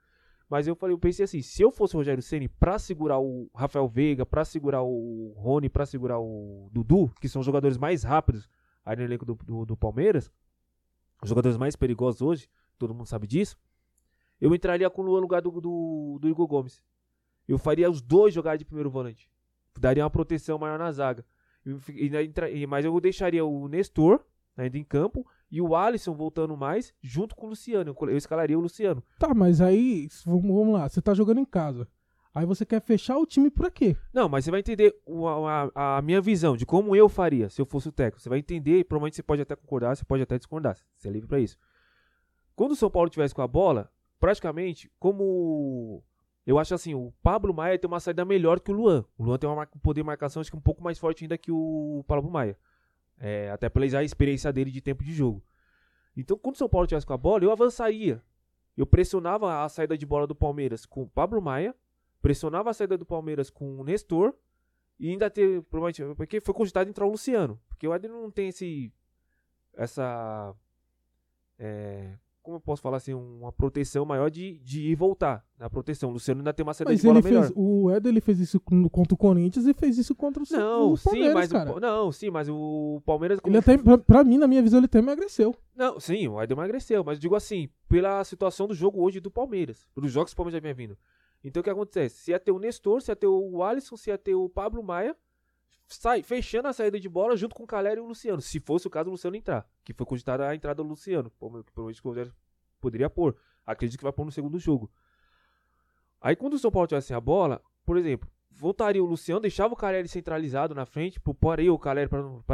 Mas eu falei, eu pensei assim, se eu fosse o Rogério Ceni pra segurar o Rafael Veiga, pra segurar o Rony, pra segurar o Dudu, que são os jogadores mais rápidos aí no elenco do, do, do Palmeiras, os jogadores mais perigosos hoje, todo mundo sabe disso, eu entraria com o Luan no lugar do, do, do Igor Gomes. Eu faria os dois jogar de primeiro volante. Daria uma proteção maior na zaga. E, mas eu deixaria o Nestor ainda em campo e o Alisson voltando mais junto com o Luciano. Eu escalaria o Luciano. Tá, mas aí, vamos, lá, você tá jogando em casa. Aí você quer fechar o time pra quê? Não, mas você vai entender a, a- a minha visão de como eu faria se eu fosse o técnico. Você vai entender e provavelmente você pode até concordar, você pode até discordar. Você é livre pra isso. Quando o São Paulo tivesse com a bola, praticamente, como. Eu acho assim, o Pablo Maia tem uma saída melhor que o Luan. O Luan tem uma um poder de marcação, acho que um pouco mais forte ainda que o Pablo Maia. É, até pela experiência dele de tempo de jogo. Então, quando o São Paulo tivesse com a bola, eu avançaria. Eu pressionava a saída de bola do Palmeiras com o Pablo Maia, pressionava a saída do Palmeiras com o Nestor e ainda provavelmente, porque foi cogitado entrar o Luciano, porque o Éder não tem esse essa é, como eu posso falar assim, uma proteção maior de, de ir e voltar na proteção. O Luciano ainda tem uma saída Mas de bola ele melhor. fez, o Éder ele fez isso contra o Corinthians e fez isso contra o, Não, o Palmeiras, sim, mas cara. o, não, sim, mas o Palmeiras Ele até, pra, pra mim, na minha visão, ele até emagreceu. Não, sim, o Éder emagreceu, mas digo assim, pela situação do jogo hoje do Palmeiras, pelos jogos que o Palmeiras já vinha vindo. Então o que acontece? Se ia ter o Nestor, se ia ter o Alisson, se ia ter o Pablo Maia, sai, fechando a saída de bola junto com o Caleri e o Luciano, se fosse o caso do Luciano entrar, que foi cogitada a entrada do Luciano, que provavelmente o Rogério poderia pôr. Acredito que vai pôr no segundo jogo. Aí quando o São Paulo tivesse a bola, por exemplo, voltaria o Luciano, deixava o Caleri centralizado na frente, aí o Caleri pra não,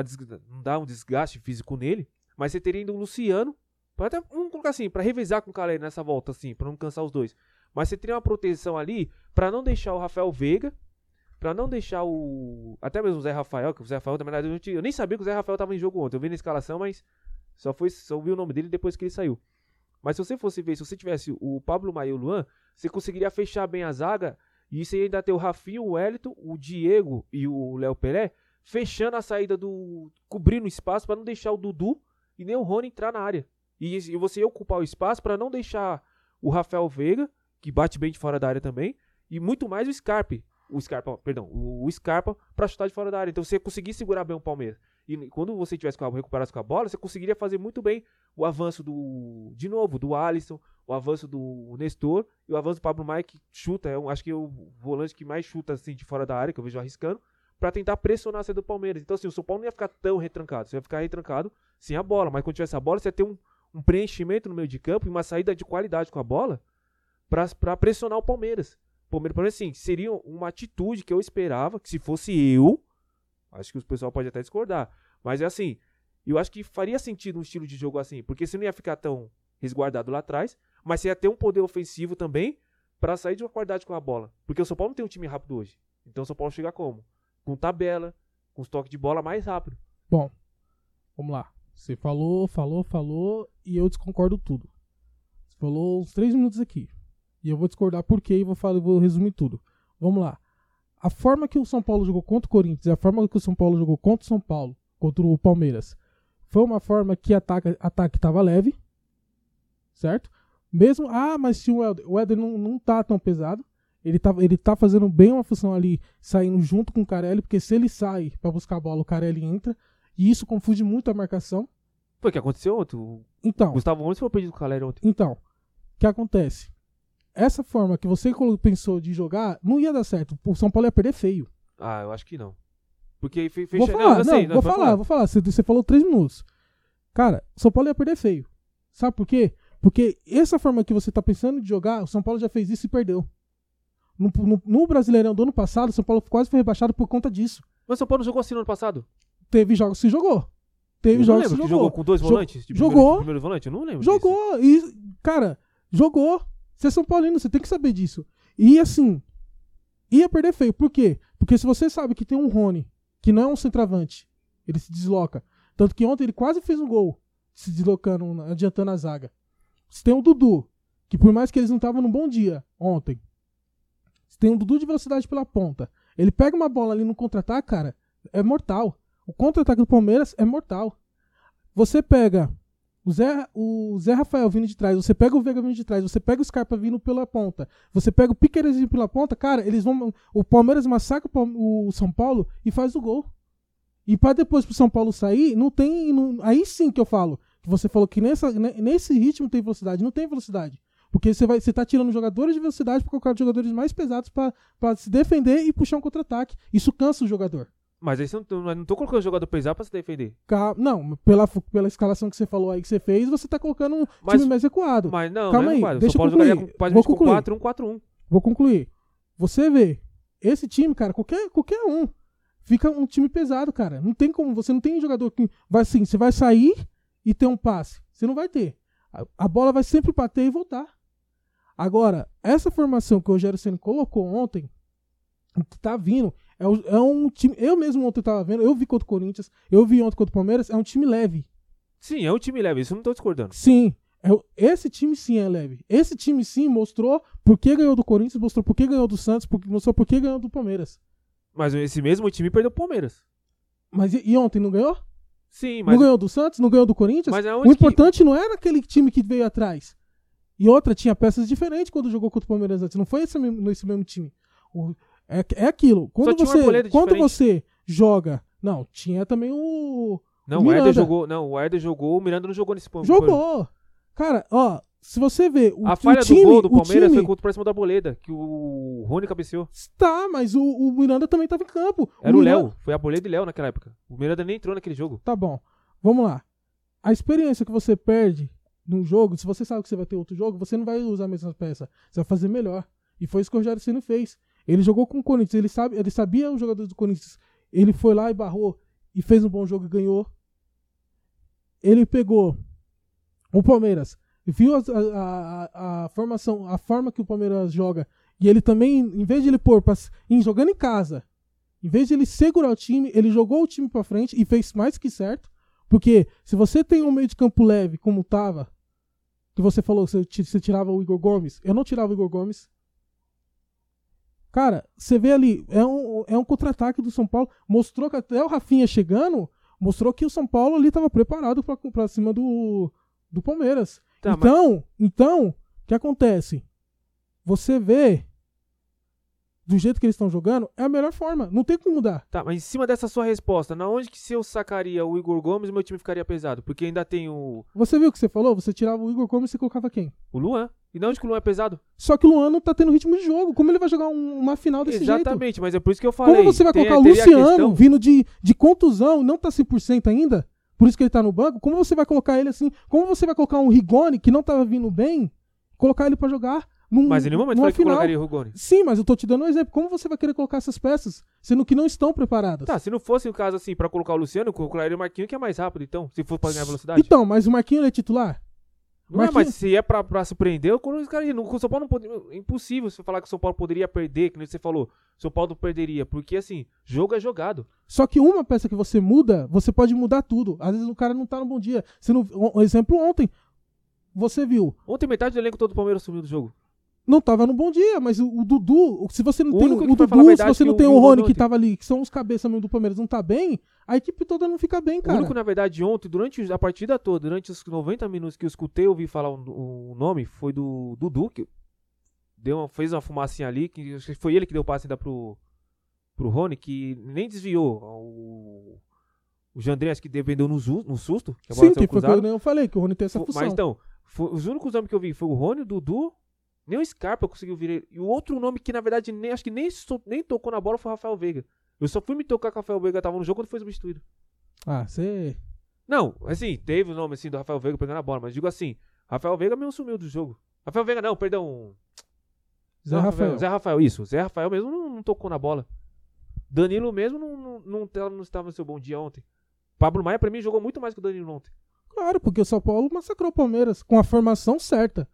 não dar um desgaste físico nele, mas você teria ainda o Luciano, pra até, vamos colocar assim, pra revezar com o Caleri nessa volta, assim, pra não cansar os dois. Mas você teria uma proteção ali pra não deixar o Rafael Veiga, pra não deixar o. Até mesmo o Zé Rafael, que o Zé Rafael, na verdade, eu, eu nem sabia que o Zé Rafael tava em jogo ontem. Eu vi na escalação, mas só, foi, só vi o nome dele depois que ele saiu. Mas se você fosse ver, se você tivesse o Pablo Maia e o Luan, você conseguiria fechar bem a zaga e você ainda ter o Rafinho, o Wellington, o Diego e o Léo Pelé fechando a saída do. cobrindo o espaço pra não deixar o Dudu e nem o Rony entrar na área. E, e você ia ocupar o espaço pra não deixar o Rafael Veiga, que bate bem de fora da área também, e muito mais o Scarpe. O Scarpa, perdão, o, Scarpa pra chutar de fora da área. Então você conseguir segurar bem o Palmeiras. E quando você tivesse recuperasse com a bola, você conseguiria fazer muito bem o avanço do. De novo, do Alisson, o avanço do Nestor e o avanço do Pablo Maia, que chuta, é um, acho que é o volante que mais chuta assim de fora da área, que eu vejo arriscando, pra tentar pressionar a saída do Palmeiras. Então, assim, o São Paulo não ia ficar tão retrancado, você ia ficar retrancado sem a bola, mas quando tivesse a bola, você ia ter um, um preenchimento no meio de campo e uma saída de qualidade com a bola pra pressionar o Palmeiras. Palmeiras, Palmeiras, assim, seria uma atitude que eu esperava, que se fosse eu, acho que o pessoal pode até discordar, mas é assim, eu acho que faria sentido um estilo de jogo assim, porque você não ia ficar tão resguardado lá atrás, mas você ia ter um poder ofensivo também pra sair de uma qualidade com a bola. Porque o São Paulo não tem um time rápido hoje. Então o São Paulo chega como? Com tabela, com os toques de bola mais rápido. Bom, vamos lá. Você falou, falou, falou e eu desconcordo tudo. Você falou uns três minutos aqui. E eu vou discordar por quê e vou, falar, vou resumir tudo. Vamos lá. A forma que o São Paulo jogou contra o Corinthians e a forma que o São Paulo jogou contra o São Paulo, contra o Palmeiras, foi uma forma que ataque ataque estava leve, certo? Mesmo, ah, mas se o Éder, o Éder não, não tá tão pesado, ele tá, ele tá fazendo bem uma função ali, saindo junto com o Carelli, porque se ele sai pra buscar a bola, o Carelli entra, e isso confunde muito a marcação. Foi o que aconteceu ontem. Então, Gustavo Gomes foi perdido com o Caleri ontem. então, o que acontece? Essa forma que você pensou de jogar não ia dar certo. O São Paulo ia perder feio. Ah, eu acho que não. Porque fe- Vou fecha... falar, eu não, sei, vou pode falar, vou falar. Você, você falou três minutos. Cara, o São Paulo ia perder feio. Sabe por quê? Porque essa forma que você tá pensando de jogar, o São Paulo já fez isso e perdeu. No, no- no Brasileirão do ano passado, o São Paulo quase foi rebaixado por conta disso. Mas o São Paulo não jogou assim no ano passado? Teve jogos que jogou. Teve Eu não jogos lembro que jogou. jogou com dois volantes? de jogou. Primeiro, primeiro volante? Eu não lembro disso. Jogou. E, cara, jogou. Você é São Paulino, você tem que saber disso. E assim, ia perder feio. Por quê? Porque se você sabe que tem um Rony, que não é um centroavante, ele se desloca. Tanto que ontem ele quase fez um gol, se deslocando, adiantando a zaga. Você tem o Dudu, que por mais que eles não estavam num bom dia ontem, você tem um Dudu de velocidade pela ponta. Ele pega uma bola ali no contra-ataque, cara, é mortal. O contra-ataque do Palmeiras é mortal. Você pega o Zé, o Zé Rafael vindo de trás, você pega o Veiga vindo de trás, você pega o Scarpa vindo pela ponta, você pega o Piqueires vindo pela ponta, cara, eles vão. O Palmeiras massacra o São Paulo e faz o gol. E pra depois pro São Paulo sair, não tem. não- aí sim que eu falo. Você falou que nessa, ne- nesse ritmo tem velocidade. Não tem velocidade. Porque você, vai, você tá tirando jogadores de velocidade pra colocar jogadores mais pesados pra se defender e puxar um contra-ataque. Isso cansa o jogador. Mas aí você não, não, tô colocando o jogador pesado pra se defender. Ca- Não, pela, pela escalação que você falou aí que você fez, você tá colocando um Mas- time mais recuado. Mas não, Calma não é aí, quadro. O deixa São Paulo eu concluir. com, Vou com concluir. 4 1 4 1 Vou concluir. Você vê, esse time, cara, qualquer, qualquer um, fica um time pesado, cara. Não tem como, você não tem jogador que vai assim, você vai sair e ter um passe. Você não vai ter. A, a bola vai sempre bater e voltar. Agora, essa formação que o Rogério Senna colocou ontem, que tá vindo, é, o- é um time. Eu mesmo ontem tava vendo, eu vi contra o Corinthians, eu vi ontem contra o Palmeiras, é um time leve. Sim, é um time leve, isso eu não tô discordando. Sim. É, esse time sim é leve. Esse time sim mostrou por que ganhou do Corinthians, mostrou por que ganhou do Santos, por- mostrou por que ganhou do Palmeiras. Mas esse mesmo time perdeu o Palmeiras. Mas e, e ontem não ganhou? Sim, mas. Não ganhou do Santos? Não ganhou do Corinthians? Mas o aonde que- importante não era aquele time que veio atrás. E outra, tinha peças diferentes quando jogou contra o Palmeiras antes. Não foi esse mesmo, esse mesmo time. O- é, é aquilo. Quando, um você, quando diferente. você joga. Não, tinha também o. Não, o o Herder jogou. Não, o Herder jogou, o Miranda não jogou nesse ponto. Jogou. Cara, ó, se você vê. O, A o falha time, do gol do o Palmeiras time, foi contra o próximo da Boleda, que o Rony cabeceou. Tá, mas o, o Miranda também tava em campo. Era o Miranda- Léo, foi a Boleda e Léo naquela época. O Miranda nem entrou naquele jogo. Tá bom. Vamos lá. A experiência que você perde num jogo, se você sabe que você vai ter outro jogo, você não vai usar a mesma peça. Você vai fazer melhor. E foi isso que o Rogério Ceni fez. Ele jogou com o Corinthians, ele, sabe, ele sabia os jogadores do Corinthians. Ele foi lá e barrou e fez um bom jogo e ganhou. Ele pegou o Palmeiras, viu a, a- a- formação, a forma que o Palmeiras joga, e ele também, em vez de ele pôr pra, em, jogando em casa, em vez de ele segurar o time, ele jogou o time pra frente e fez mais que certo. Porque se você tem um meio de campo leve, como tava, que você falou você tirava o Igor Gomes, eu não tirava o Igor Gomes. Cara, você vê ali, é um, é um contra-ataque do São Paulo. Mostrou que até o Rafinha chegando, mostrou que o São Paulo ali tava preparado pra cima do, do Palmeiras. Tá, mas- então, então, o que acontece? Você vê do jeito que eles estão jogando, é a melhor forma. Não tem como mudar. Tá, mas em cima dessa sua resposta, na onde que se eu sacaria o Igor Gomes, meu time ficaria pesado? Porque ainda tem o, Você viu o que você falou? Você tirava o Igor Gomes e colocava quem? o Luan. E na onde que o Luan é pesado? Só que o Luan não tá tendo ritmo de jogo. Como ele vai jogar um- uma final desse jeito? Exatamente, mas é por isso que eu falei. Como você vai colocar o Luciano questão- vindo de, de contusão não tá 100% ainda? Por isso que ele tá no banco. Como você vai colocar ele assim? Como você vai colocar um Rigoni que não tava vindo bem, colocar ele pra jogar num, Mas em nenhum momento falei que colocaria o Rugoni. Sim, mas eu tô te dando um exemplo. Como você vai querer colocar essas peças, sendo que não estão preparadas? Tá, se não fosse o caso assim, pra colocar o Luciano, eu colocaria o Marquinhos, que é mais rápido, então. Se for pra ganhar velocidade. Então, mas o Marquinhos ele é titular? Não é, Marquinhos- mas se é pra, pra surpreender, eu colocaria. No- O São Paulo não poderia. É impossível você falar que o São Paulo poderia perder, que nem você falou. O São Paulo perderia. Porque assim, jogo é jogado. Só que uma peça que você muda, você pode mudar tudo. Às vezes o cara não tá no bom dia. Você não, um exemplo ontem. Você viu, Ontem metade do elenco todo do Palmeiras sumiu do jogo. Não tava no bom dia, mas o, o Dudu, se você não O tem o Dudu, se verdade você que não tem o o Rony que tava ali, que são os cabeças mesmo do Palmeiras, não tá bem, a equipe toda não fica bem, O cara. único, na verdade, ontem, durante a partida toda, durante os 90 minutos que eu escutei ouvir falar o, o nome, foi do Dudu, que deu uma- fez uma fumacinha ali, que foi ele que deu o passe ainda pro, pro Rony, que nem desviou. O, o Jandré acho que dependeu no, no susto, que Sim, que foi o que eu falei, que o Rony tem essa função. Mas então, foi- os únicos nomes que eu vi foi o Rony, o Dudu, nem o Scarpa conseguiu vir ele. E o outro nome que, na verdade, nem, acho que nem, nem tocou na bola foi o Rafael Veiga. Eu só fui me tocar que o Rafael Veiga tava no jogo quando foi substituído. Ah, você... Não, assim, teve o nome assim do Rafael Veiga pegando a bola, mas digo assim, Rafael Veiga mesmo sumiu do jogo. Rafael Veiga não, perdão. Zé Não, Rafael. Zé Rafael, isso. Zé Rafael mesmo não, não tocou na bola. Danilo mesmo não, não, não, não estava no seu bom dia ontem. Pablo Maia, pra mim, jogou muito mais que o Danilo ontem. Claro, porque o São Paulo massacrou o Palmeiras com a formação certa.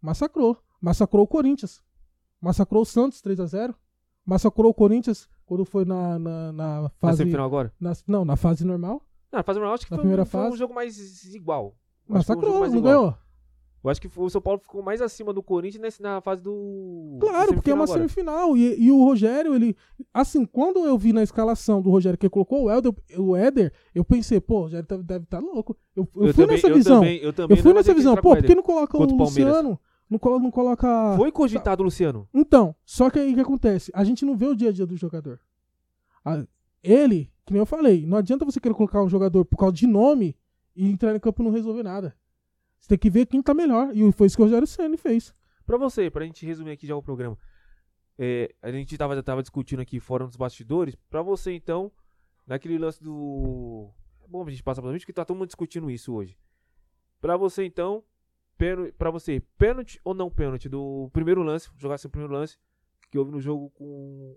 Massacrou. Massacrou o Corinthians. Massacrou o Santos 3 a 0 Massacrou o Corinthians quando foi na, na, na Na fase. semifinal agora. na- não, na fase normal. Não, na fase normal, acho que Na foi, primeira um- foi um fase. jogo mais igual. Foi um jogo Massacrou, mais não igual. ganhou? Eu acho que o São Paulo ficou mais acima do Corinthians na fase do. Claro, do porque é uma agora. semifinal. E, e o Rogério, ele. Assim, quando eu vi na escalação do Rogério que ele colocou o, Helder, o Éder, eu pensei, pô, o Rogério deve- estar louco. Eu, eu Eu fui também- nessa eu visão. também- eu eu também fui não nessa visão. Pô, por que não coloca o. Luciano? Não, não coloca. Foi cogitado o Luciano. Então, só que aí o que acontece? A gente não vê o dia a dia do jogador. A- ele, que nem eu falei, não adianta você querer colocar um jogador por causa de nome e entrar em campo e não resolver nada. Você tem que ver quem tá melhor. E foi isso que o Rogério Senna fez. Pra você, pra gente resumir aqui já o programa. É, a gente tava, tava discutindo aqui fora dos bastidores. Pra você, então, naquele lance do. É bom a gente passar pra frente, porque tá todo mundo discutindo isso hoje. Pra você, então, pra você, pênalti ou não pênalti do primeiro lance, jogasse o primeiro lance que houve no jogo com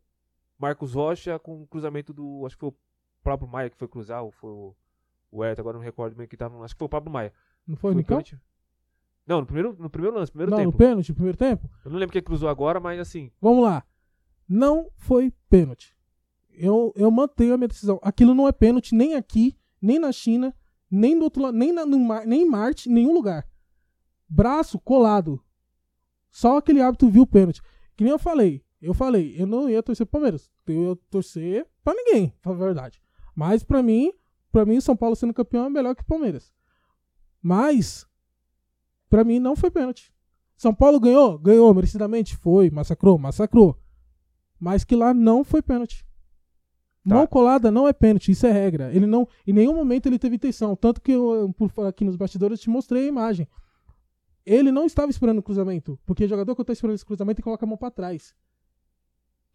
Marcos Rocha com o cruzamento do. Acho que foi o Pablo Maia que foi cruzar, ou foi o, o agora não recordo bem que tava. Acho que foi o Pablo Maia. Não foi, Foi Nicão? pênalti? Não, no primeiro, no primeiro lance, primeiro Não, tempo. no pênalti, primeiro tempo? Eu não lembro quem cruzou agora, mas assim. Vamos lá. Não foi pênalti. Eu, eu mantenho a minha decisão. Aquilo não é pênalti nem aqui, nem na China, nem do outro lado, nem, na, no nem em Marte, em nenhum lugar. Braço colado. Só aquele árbitro viu o pênalti. Que nem eu falei. Eu falei, eu não ia torcer pro Palmeiras. Eu ia torcer pra ninguém, pra falar a verdade. Mas pra mim, pra mim, São Paulo sendo campeão é melhor que o Palmeiras. Mas, pra mim, não foi pênalti. São Paulo ganhou? Ganhou, merecidamente? Foi, massacrou, massacrou. Mas que lá não foi pênalti. Tá. Mão colada não é pênalti, isso é regra. Ele não, em nenhum momento ele teve intenção. Tanto que eu, por aqui nos bastidores, eu te mostrei a imagem. Ele não estava esperando o cruzamento. Porque o jogador que está esperando esse cruzamento coloca a mão para trás.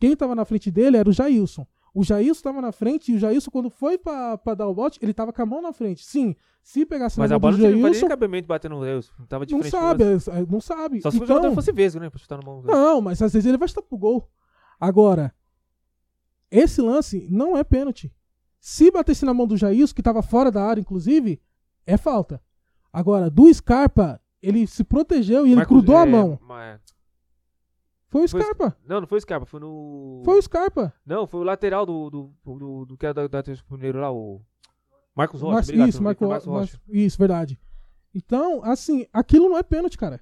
Quem estava na frente dele era o Jailson. O Jailson estava na frente e o Jailson, quando foi pra dar o bote, ele tava com a mão na frente. Sim, se pegasse Mas na a mão bola do não tinha Jailson, cabimento batendo no. Não tava de não sabe, é, não sabe. Só se o Então- jogador fosse vesgo, né? Pra chutar na mão. não, mas às vezes ele vai chutar pro gol. Agora, esse lance não é pênalti. Se batesse na mão do Jailson, que tava fora da área, inclusive, é falta. Agora, do Scarpa, ele se protegeu e ele Marcos- crudou a é, mão. mas- Foi o Scarpa. Não, não foi o Scarpa, foi no. Foi o Scarpa. Não, foi o lateral do. do, do, do que era da, Atlético Mineiro lá, o. Marcos Rocha. Obrigado, isso, Marco, Marcos Rocha. Isso, verdade. Então, assim, aquilo não é pênalti, cara.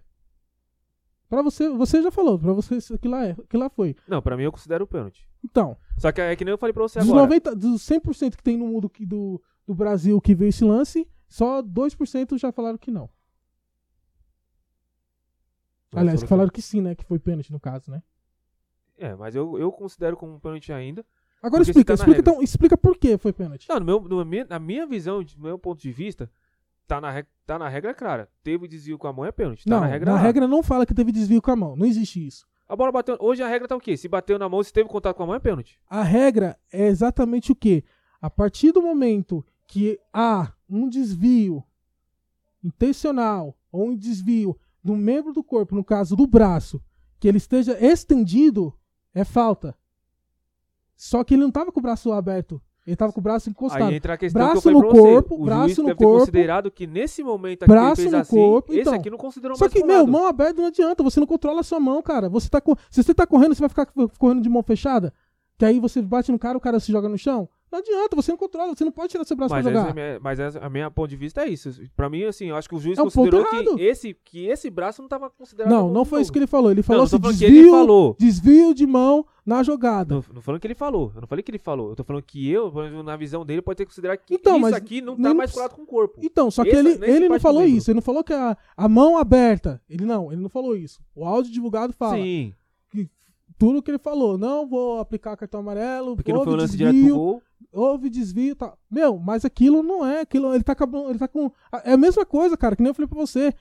Pra você, você já falou, pra você aquilo lá, é, aquilo lá foi. Não, pra mim eu considero pênalti. Então, Só que é que nem eu falei pra você dos, agora. 90, dos 100% que tem no mundo que- do, do Brasil que vê esse lance, só 2% já falaram que não. Aliás, falou falaram que sim, né? Que foi pênalti no caso, né? que- É, mas eu, eu considero como um pênalti ainda. Agora explica, tá explica, regra. então, explica por que foi pênalti. Não, no meu, no na minha visão, do meu ponto de vista, tá na, reg- tá na regra clara. Teve desvio com a mão é pênalti. Tá não, na regra na lá. regra não fala que teve desvio com a mão. Não existe isso. A bola bateu. Hoje a regra tá o quê? Se bateu na mão, se teve contato com a mão, é pênalti. A regra é exatamente o que? A partir do momento que há um desvio intencional ou um desvio do membro do corpo, no caso do braço, que ele esteja estendido, é falta. Só que ele não estava com o braço aberto, ele estava com o braço encostado. Aí entra a questão Braço que eu no pra você. corpo, o braço juiz no deve ter corpo, considerado que nesse momento aqui braço ele fez no assim, corpo, esse então. aqui não considerou Só mais que, meu, colado. mão aberta não adianta, você não controla a sua mão, cara. Você tá Se você tá correndo, você vai ficar correndo de mão fechada? Que aí você bate no cara, o cara se joga no chão? Não adianta, você não controla, você não pode tirar seu braço Mas, pra essa é jogar. a minha, mas essa, a minha ponto de vista é isso. Pra mim, assim, eu acho que o juiz É considerou que esse, que esse braço não tava considerado. Não, não foi isso que ele falou. Ele falou não assim, desvio, ele falou. desvio de mão na jogada. Não, não falando que ele falou. Eu não falei que ele falou. Eu tô falando que eu, na visão dele, pode ter que considerar que Então, isso aqui não tá mais colado com o corpo. Então, só que Esse- ele, ele não falou isso. Ele não falou que a, a mão aberta. Ele não, ele não falou isso. O áudio divulgado fala. Sim, Tudo que ele falou. Não vou aplicar cartão amarelo. porque não houve foi um lance desvio, direto pro gol. houve desvio e tal. Meu, mas aquilo não é. Aquilo, ele tá acabando. Ele tá com. É a mesma coisa, cara, que nem eu falei pra você.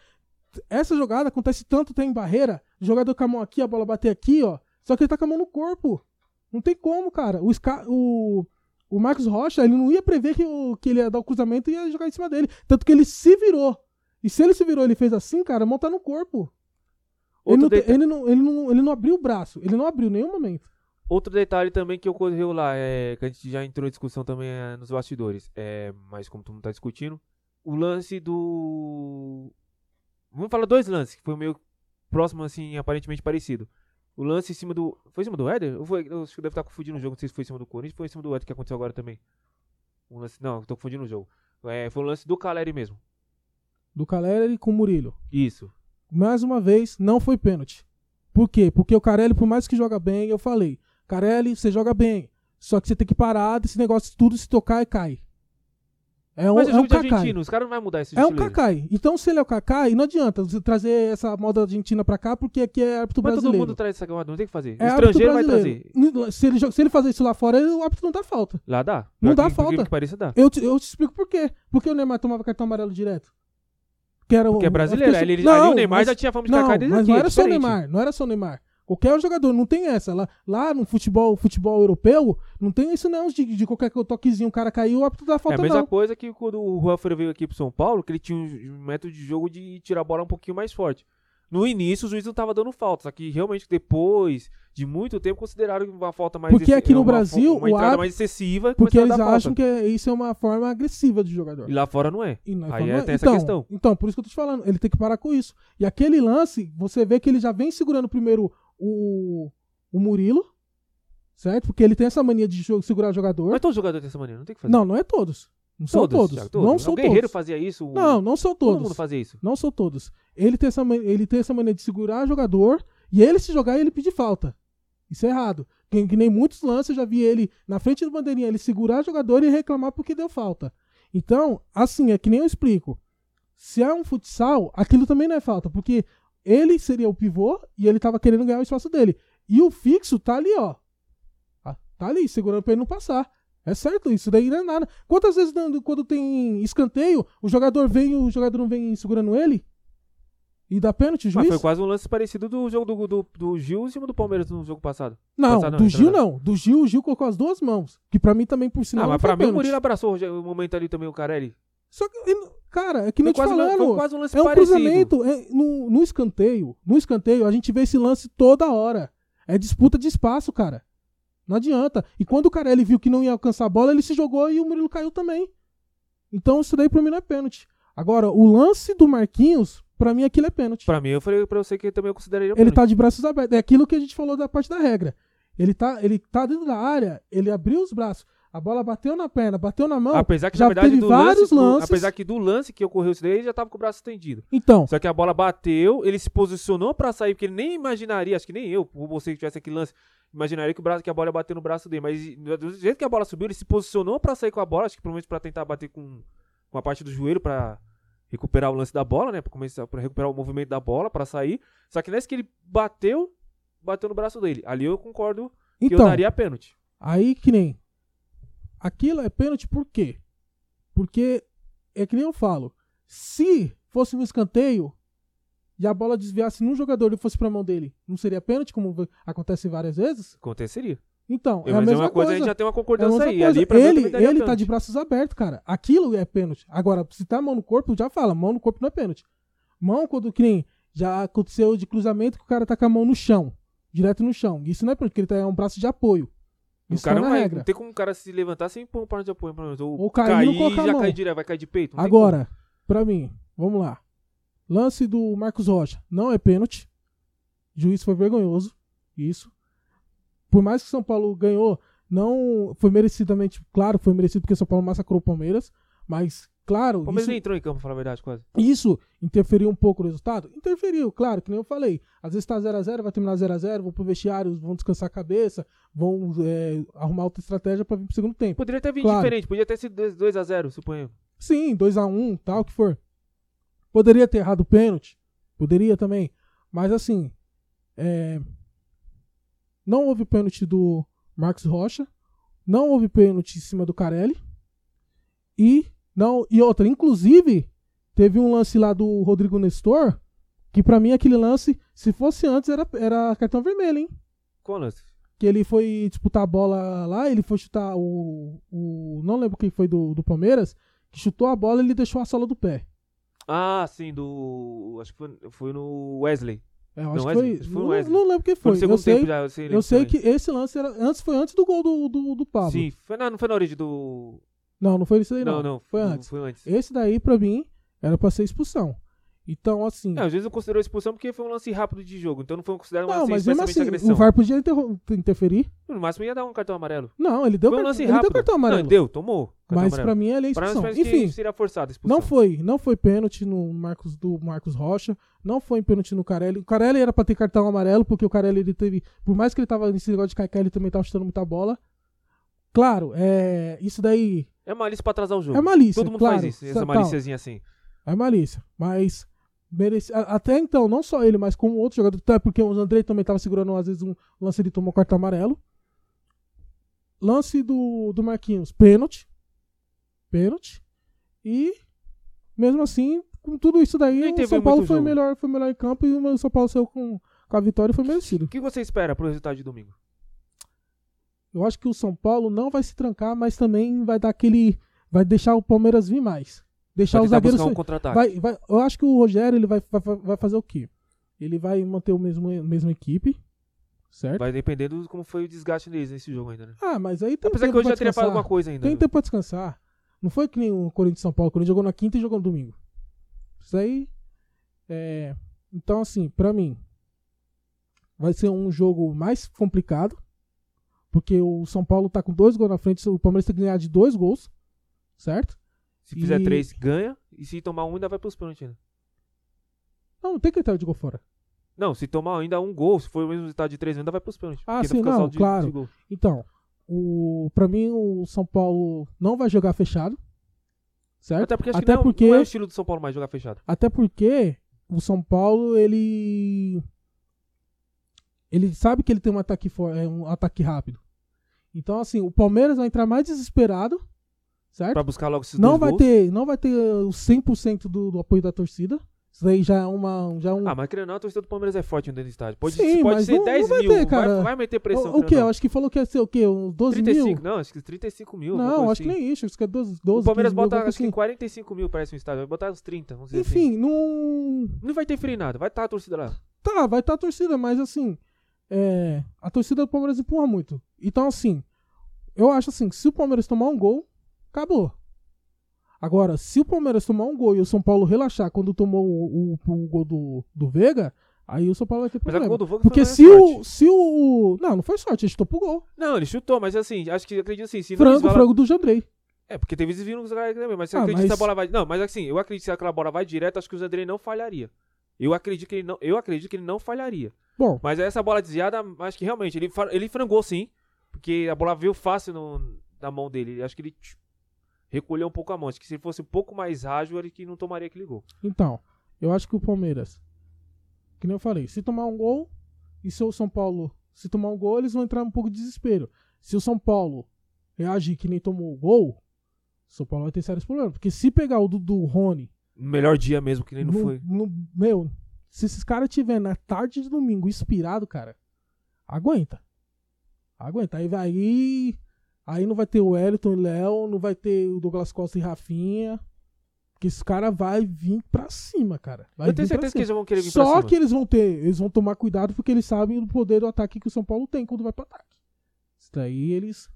Essa jogada acontece tanto, tem barreira. O jogador com a mão aqui, a bola bater aqui, ó. Só que ele tá com a mão no corpo. Não tem como, cara. O, o, o Marcos Rocha, ele não ia prever que, o, que ele ia dar o cruzamento e ia jogar em cima dele. Tanto que ele se virou. E se ele se virou ele fez assim, cara, a mão tá no corpo. Ele Outro, não, te- deta- ele, não, ele, não, ele não abriu o braço. Ele não abriu em nenhum momento. Outro detalhe também que ocorreu lá, é, que a gente já entrou em discussão também é, nos bastidores, é, mas como todo mundo tá discutindo, o lance do. Vamos falar dois lances, que foi meio próximo, assim, aparentemente parecido. O lance em cima do. Foi em cima do Éder? Ou foi... Eu acho que deve estar confundindo o jogo, não sei se foi em cima do Corinthians foi em cima do Éder que aconteceu agora também. Um lance... Não, tô confundindo o jogo. É, foi o lance do Caleri mesmo. Do Caleri com o Murilo. Isso. Mais uma vez, não foi pênalti. Por quê? Porque o Carelli, por mais que joga bem, eu falei, Carelli, você joga bem. Só que você tem que parar desse negócio, tudo se tocar e cai. É um, Mas é é um argentino, os caras não vão mudar esse É um. Kakai. Então, se ele é o Kakai, não adianta você trazer essa moda argentina pra cá, porque aqui é árbitro Mas todo brasileiro. mundo traz essa camada, não tem que fazer. É o estrangeiro vai trazer. Se ele, se ele fazer isso lá fora, o árbitro não dá falta. Lá dá. Não dá que- falta. que pareça, dá. Eu te, eu te explico por quê. Porque o Neymar tomava cartão amarelo direto. Que era Porque é brasileiro. ele- Não, o Neymar mas- já tinha fama de Não, Kaká desde mas aqui. não é era só o. Neymar, não era só o Neymar. Qualquer jogador, não tem essa. Lá, lá no futebol, futebol europeu, não tem isso não, de, de qualquer toquezinho, o cara caiu, o árbitro dá É falta a mesma não. coisa que quando o Juan Ferreira veio aqui pro São Paulo, que ele tinha um método de jogo de tirar a bola um pouquinho mais forte. No início, o juiz não tava dando falta, só que realmente depois de muito tempo consideraram uma falta mais Porque aqui no uma, Brasil, uma o entrada árbitro- mais excessiva Porque eles acham que é- isso é uma forma agressiva de jogador. E lá fora não é. E nós Aí falamos- é- tem essa então, questão. Então, por isso que eu tô te falando, ele tem que parar com isso. E aquele lance, você vê que ele já vem segurando primeiro o, o Murilo, certo? Porque ele tem essa mania de segurar o jogador. Mas todo jogador tem essa maneira, não tem que fazer. Não, não é todos. Não são todos. Thiago, Não O são Guerreiro todos. fazia isso. o- Não, não são Todo todos. mundo fazia isso. Não são todos. Ele tem, essa, ele tem essa mania de segurar o jogador e ele se jogar ele pedir falta. Isso é errado. Que, que nem muitos lances eu já vi ele na frente do bandeirinha, ele segurar o jogador e reclamar porque deu falta. Então, assim, é que nem eu explico. Se é um futsal, aquilo também não é falta, porque ele seria o pivô e ele tava querendo ganhar o espaço dele. E o fixo tá ali, ó. Ah, Tá ali, segurando pra ele não passar. É certo, isso daí não é nada. Quantas vezes quando- tem escanteio, o jogador vem e o jogador não vem segurando ele? E dá pênalti, o Mas juiz? foi quase um lance parecido do jogo do, do, do Gil em cima do Palmeiras no jogo passado. Não, Passado não, do Gil retrasado. não. Do Gil, o Gil colocou as duas mãos. Que pra mim também, por sinal, ah, não mas pra mim o pênalti. Murilo abraçou o momento ali também o Carelli. Só que, cara, é que nem Foi te um- falando. foi quase um lance É um parecido. cruzamento. é, no, no escanteio, no escanteio, a gente vê esse lance toda hora. É disputa de espaço, cara. Não adianta. E quando o Carelli viu que não ia alcançar a bola, ele se jogou e o Murilo caiu também. Então isso daí pra mim não é pênalti. Agora, o lance do Marquinhos, pra mim aquilo é pênalti. Pra mim, eu falei pra você que também eu consideraria Ele pênalti. tá de braços abertos. É aquilo que a gente falou da parte da regra. Ele tá, ele tá dentro da área, ele abriu os braços, a bola bateu na perna, bateu na mão. Apesar que, já na verdade, teve do vários lance, do- lances. apesar que do lance que ocorreu isso daí, ele já tava com o braço estendido. Então, Só que a bola bateu, ele se posicionou pra sair, porque ele nem imaginaria, acho que nem eu, ou você que tivesse aquele lance, imaginaria que, o braço, que a bola ia bater no braço dele. Mas do jeito que a bola subiu, ele se posicionou pra sair com a bola, acho que provavelmente pra tentar bater com, com a parte do joelho pra recuperar o lance da bola, né? Pra, começar, pra recuperar o movimento da bola, pra sair. Só que nesse que ele bateu, bateu no braço dele. Ali eu concordo que eu então daria pênalti. aí que nem. Aquilo é pênalti por quê? Porque é que nem eu falo. Se fosse um escanteio e a bola desviasse num jogador e fosse pra mão dele, não seria pênalti, como acontece várias vezes? Aconteceria. Então, é Mas a é mesma uma coisa, a coisa. gente já tem uma É concordância mesma aí. coisa. Ali pra mim ele daria ele tá de braços abertos, cara. Aquilo é pênalti. Agora, se tá mão no corpo, já fala, mão no corpo não é pênalti. Mão quando que nem já aconteceu de cruzamento que o cara tá com a mão no chão, direto no chão. Isso não é pênalti, porque ele tá é um braço de apoio. O Isso cara tá não vai, regra. não tem como o cara se levantar sem pôr um par de apoio. Ou, Ou cair e a já cair direto, vai cair de peito. Agora, pra mim, vamos lá. Lance do Marcos Rocha. Não é pênalti. Juiz foi vergonhoso. Isso. Por mais que São Paulo ganhou, não foi merecidamente. Claro, foi merecido porque São Paulo massacrou o Palmeiras. Mas, claro. O Palmeiras isso, nem entrou em campo, pra falar a verdade, quase. isso interferiu um pouco no resultado? Interferiu, claro, que nem eu falei. Às vezes tá 0x0, vai terminar 0x0, vão pro vestiário, vão descansar a cabeça, vão é, arrumar outra estratégia pra vir pro segundo tempo. Poderia ter vindo Claro. diferente, podia ter sido 2x0, suponho. Sim, 2x1, tal, que for. Poderia ter errado o pênalti. Poderia também. Mas assim. é, Não houve pênalti do Marcos Rocha. Não houve pênalti em cima do Carelli. E. Não, e outra, inclusive, teve um lance lá do Rodrigo Nestor. Que pra mim aquele lance, se fosse antes, era, era cartão vermelho, hein? Qual lance? que ele foi disputar a bola lá, ele foi chutar o. o não lembro quem foi do, do Palmeiras, que chutou a bola e ele deixou a sola do pé. Ah, sim, do. Acho que foi, foi no Wesley. É, eu acho Não, que foi. Foi não, Wesley. não lembro quem Foi foi. no Eu sei, já. Eu sei, eu sei que esse lance era. Antes, foi antes do gol do, do, do Pablo. Sim, foi, não, não foi na origem do. Não, não foi isso aí, Não, não. não. Foi antes. Foi antes. Esse daí, pra mim, era pra ser expulsão. Então, assim. Não, às vezes não considerou expulsão porque foi um lance rápido de jogo. Então não foi considerado um Não, lance mas mesmo assim, agressão. o VAR podia interro- interferir. No máximo ia dar um cartão amarelo. Não, ele deu, foi um lance ele rápido. deu cartão amarelo. Não, deu, tomou. Mas amarelo. pra mim ele é expulsão. parece Enfim, seria forçado a expulsão. não foi, não foi pênalti no Marcos do Marcos Rocha, não foi pênalti no Carelli. O Carelli era pra ter cartão amarelo, porque o Carelli ele teve, por mais que ele tava nesse negócio de caicai, ele também tava chutando muita bola. Claro, é, isso daí É malícia pra atrasar o jogo. é malícia, Todo mundo claro, faz isso, essa tal, malíciazinha assim. É malícia, mas até então, não só ele, mas como outro jogador, até porque o Andrei também tava segurando às vezes um lance ele tomou cartão amarelo. Lance do, do Marquinhos, pênalti. Pênalti. E mesmo assim, com tudo isso daí, Nem o São Paulo foi jogo. melhor, foi melhor em campo e o São Paulo saiu com, com a vitória e foi merecido. O que você espera pro resultado de domingo? Eu acho que o São Paulo não vai se trancar, mas também vai dar aquele vai deixar o Palmeiras vir mais. Deixar os zagueiros um. Vai, vai, eu acho que o Rogério ele vai, vai, vai fazer o quê? Ele vai manter o mesmo mesma equipe, certo? Vai depender de como foi o desgaste deles nesse jogo ainda, né? Ah, mas aí tem Apesar tempo que hoje já teria falado alguma coisa ainda. Tem né? tempo pra descansar. Não foi que nem o Corinthians São Paulo. O Corinthians jogou na quinta e jogou no domingo. Isso aí. É... Então, assim, pra mim, vai ser um jogo mais complicado. Porque o São Paulo tá com dois gols na frente. O Palmeiras tem que ganhar de dois gols. Certo? Se fizer E- três, ganha. E se tomar um, ainda vai pros pênaltis ainda. Não, não tem critério de gol fora. Não, se tomar ainda um gol, se for o mesmo resultado de três, ainda vai pros pênaltis. Ah, sim, não, de- claro. de. Então, o, pra mim, o São Paulo não vai jogar fechado. Certo? Até porque acho Até que não, porque- não é o estilo do São Paulo mais jogar fechado. Até porque o São Paulo, ele. Ele sabe que ele tem um ataque, for- é, um ataque rápido. Então, assim, o Palmeiras vai entrar mais desesperado, certo? Pra buscar logo esses Não dois vai, gols. ter, não vai ter o 100% do, do apoio da torcida. Isso daí já é uma. Já é um, Ah, mas querendo ou não, a torcida do Palmeiras é forte dentro do estádio. Pode, Sim, pode ser não- 10 não vai mil, ter, cara. vai, vai meter pressão. o, o que? ou Eu acho que falou que ia ser o quê? Uns 12 35, mil? não, acho que 35 mil. Não, acho que assim. nem isso. Acho que é 12, 12 O Palmeiras 15 mil, bota alguma acho que coisa 45 mil, parece um estádio. Vai botar uns 30, vamos dizer assim. assim. Enfim, não. Não vai ter frio nada, vai estar a torcida lá. Tá, vai estar a torcida, mas assim, é, a torcida do Palmeiras empurra muito. Então, assim, eu acho assim, que se o Palmeiras tomar um gol, acabou. Agora, se o Palmeiras tomar um gol e o São Paulo relaxar quando tomou o, o- o gol do, do Vega, aí o São Paulo vai ter Mas é que o problema. gol do Vogue Porque se o, se o. Não, não foi sorte, ele chutou pro gol. Não, ele chutou, mas assim, acho que acredito assim. Se Frango, frango do Jandrei. É, porque teve desvio nos caras também, mas você Ah, acredita que mas- a bola vai. Não, mas assim, eu acredito que se aquela bola vai direto, acho que o Zandrei não falharia. Eu acredito que ele não, eu acredito que ele não falharia. Bom, Mas essa bola desviada, acho que realmente ele, ele frangou sim, porque a bola veio fácil no- na mão dele. Acho que ele tch, recolheu um pouco a mão. Acho que se ele fosse um pouco mais ágil, ele que não tomaria aquele gol. Então, eu acho que o Palmeiras, que nem eu falei, se tomar um gol, e se o São Paulo, se tomar um gol, eles vão entrar um pouco de desespero. Se o São Paulo reagir que nem tomou o gol, o São Paulo vai ter sérios problemas. Porque se pegar o do, do Rony, melhor dia mesmo, que nem não no- foi. no- meu, se esses caras tiver na tarde de domingo inspirado, cara, aguenta. Aguenta. Aí vai aí, aí não vai ter o Wellington e Léo, não vai ter o Douglas Costa e Rafinha. Porque esse cara vai vir pra cima, cara. Vai eu tenho pra certeza que eles vão querer vir pra Só cima. que eles vão ter, eles vão tomar cuidado porque eles sabem do poder do ataque que o São Paulo tem quando vai pro ataque. Isso daí eles.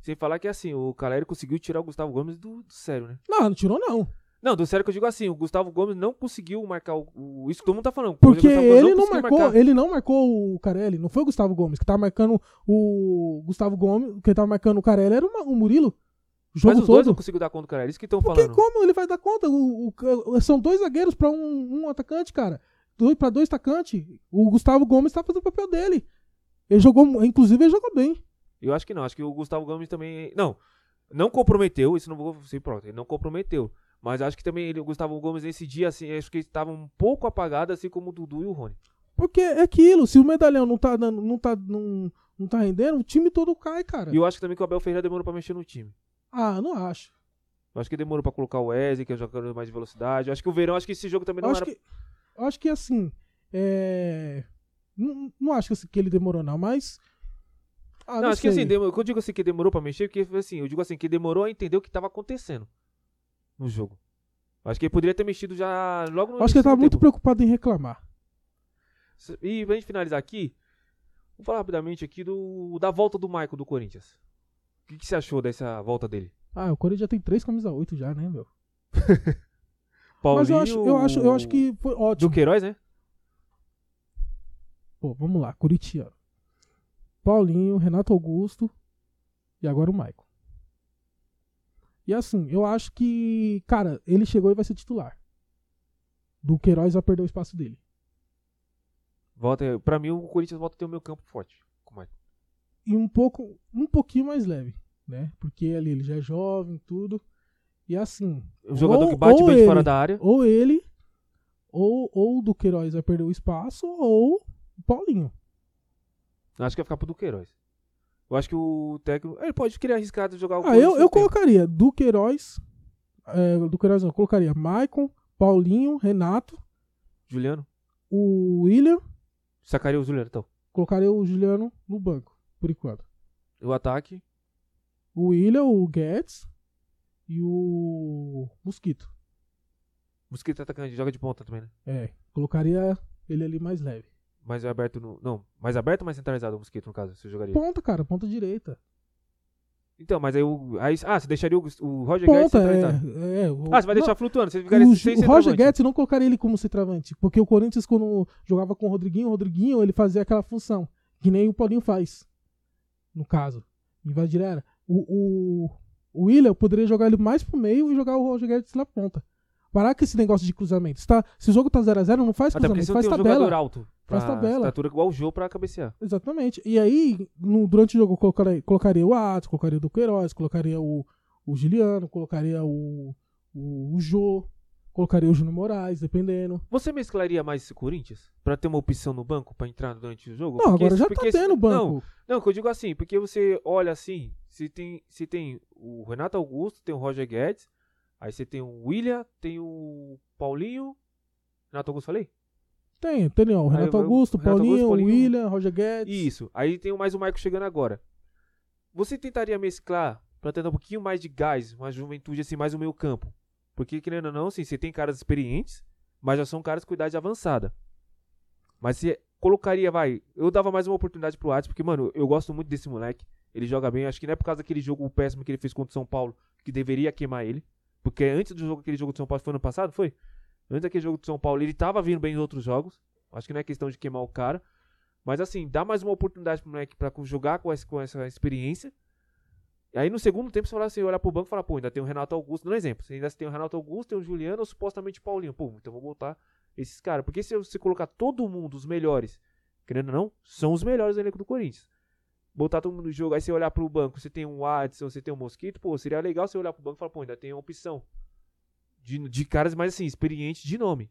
Sem falar que assim, o Caleri conseguiu tirar o Gustavo Gomes do, do sério, né? Não, não tirou não. Não, do sério que eu digo assim, o Gustavo Gomes não conseguiu marcar o. o- isso que todo mundo tá falando. Porque ele não conseguiu marcou, marcar. ele não marcou o Carelli, não foi o Gustavo Gomes, que tava marcando o Gustavo Gomes, quem tava marcando o Carelli era o o Murilo. O jogo Mas os dois não todo. conseguiu dar conta do Caleri. Isso que estão Porque falando. como ele vai dar conta? O- são dois zagueiros pra um, um atacante, cara. Dois para dois atacantes. O Gustavo Gomes tá fazendo o papel dele. Ele jogou, inclusive ele jogou bem. Eu acho que não. Acho que o Gustavo Gomes também. Não. Não comprometeu. Isso não vou ser pronto. Ele não comprometeu. Mas acho que também ele, o Gustavo Gomes nesse dia, assim, acho que ele estava um pouco apagado, assim como o Dudu e o Rony. Porque é aquilo, se o medalhão não tá dando, não tá, não, não tá rendendo, o time todo cai, cara. E eu acho que também que o Abel Ferreira demorou pra mexer no time. Ah, não acho. Eu acho que demorou pra colocar o Wesley, que é um jogador mais de velocidade. Eu acho que o Verão, acho que esse jogo também Eu não acho era. que, eu acho que assim, é... Não, não acho que, que ele demorou não, mas... Ah, não, não acho que sei. assim, demorou, eu digo assim que demorou pra mexer, porque assim, eu digo assim, que demorou a entender o que tava acontecendo no jogo. Acho que ele poderia ter mexido já logo no acho que ele início tava do muito preocupado em reclamar. E pra gente finalizar aqui, vou falar rapidamente aqui do, da volta do Michael do Corinthians. O que, que você achou dessa volta dele? Ah, o Corinthians já tem três camisas 8 já, né, meu? Paulinho, Mas eu acho, eu, acho, eu acho que foi Do ótimo. Queiroz, né? Pô, vamos lá, Curitiba. Paulinho, Renato Augusto e agora o Maicon. E assim, eu acho que, cara, ele chegou e vai ser titular. Do Queiroz vai perder o espaço dele. Volta, pra mim, o Corinthians volta a ter o meu campo forte. Como é? E um pouco, um pouquinho mais leve, né? Porque ali ele já é jovem, tudo. E assim, Um jogador Ou- que bate bem de fora ele. da área. ou ele, ou, ou o do Queiroz vai perder o espaço, ou o Paulinho. Acho que vai ficar pro do Queiroz. Eu acho que o técnico. Ele pode querer arriscar de jogar o Ah, eu, eu colocaria do Queiroz. é, do Queiroz não, eu colocaria Maicon, Paulinho, Renato, Juliano. o William, Sacaria o Juliano, então. colocaria o Juliano no banco, por enquanto. O ataque. O William, o Guedes e o Mosquito. Mosquito é atacante, joga de ponta também, né? É, colocaria ele ali mais leve. Mais aberto no. Não, mais aberto ou mais centralizado o Mosquito, no caso, você jogaria? Ponta, cara, ponta direita. Então, mas aí o. Aí, ah, você deixaria o, o Roger Guedes Ponta, centralizado. é, é. o- Ah, você vai não, deixar flutuando, você ficaria o, sem o Roger. Guedes não colocaria ele como centroavante, porque o Corinthians quando jogava com o Rodriguinho, o Rodriguinho ele fazia aquela função, que nem o Paulinho faz, no caso, invadir a área. O, o, o William poderia jogar ele mais pro meio e jogar o Roger Guedes na ponta. Parar com esse negócio de cruzamento. Se, tá- se o jogo tá 0x0, não faz Até cruzamento, você não faz tem um tabela. jogador alto. Faz pra tabela. Estatura igual o Jô pra cabecear. Exatamente. E aí, no- durante o jogo, eu colocaria, colocaria o Atos, colocaria o Duqueiroz, colocaria o, o Giliano, colocaria o, o, o Jô, colocaria o Júnior Moraes, dependendo. Você mesclaria mais esse Corinthians? Pra ter uma opção no banco pra entrar durante o jogo? Não, Porque agora esse- já tá esse- tendo banco. Não, não, que eu digo assim, porque você olha assim, se tem, se tem o Renato Augusto, tem o Roger Guedes, aí você tem o William, tem o Paulinho. Renato Augusto falei? Tem, tem ó, o Aí Renato eu- Augusto, Renato Paulinho, Augusto, Paulinho. William, Roger Guedes. Isso. Aí tem mais o Michael chegando agora. Você tentaria mesclar pra ter um pouquinho mais de gás, uma juventude assim, mais o meio campo? Porque, querendo ou não, assim, você tem caras experientes, mas já são caras com idade avançada. Mas você colocaria, vai, eu dava mais uma oportunidade pro Atos, porque, mano, eu gosto muito desse moleque. Ele joga bem, acho que não é por causa daquele jogo péssimo que ele fez contra o São Paulo, que deveria queimar ele. Porque antes do jogo, aquele jogo de São Paulo, foi ano passado, foi? Antes daquele jogo de São Paulo, ele tava vindo bem em outros jogos. Acho que não é questão de queimar o cara. Mas assim, dá mais uma oportunidade pro moleque pra jogar com essa, com essa experiência. E aí no segundo tempo você fala assim, olhar pro banco e falar, pô, ainda tem o Renato Augusto. Dando um exemplo, você ainda tem o Renato Augusto, tem o Juliano ou supostamente o Paulinho. Pô, então vou botar esses caras. Porque se você colocar todo mundo, os melhores, querendo ou não, são os melhores do elenco do Corinthians. Botar todo mundo no jogo, aí você olhar pro banco, você tem um Adson, você tem um Mosquito, pô, seria legal você olhar pro banco e falar, pô, ainda tem uma opção. De, de caras mais assim, experientes de nome.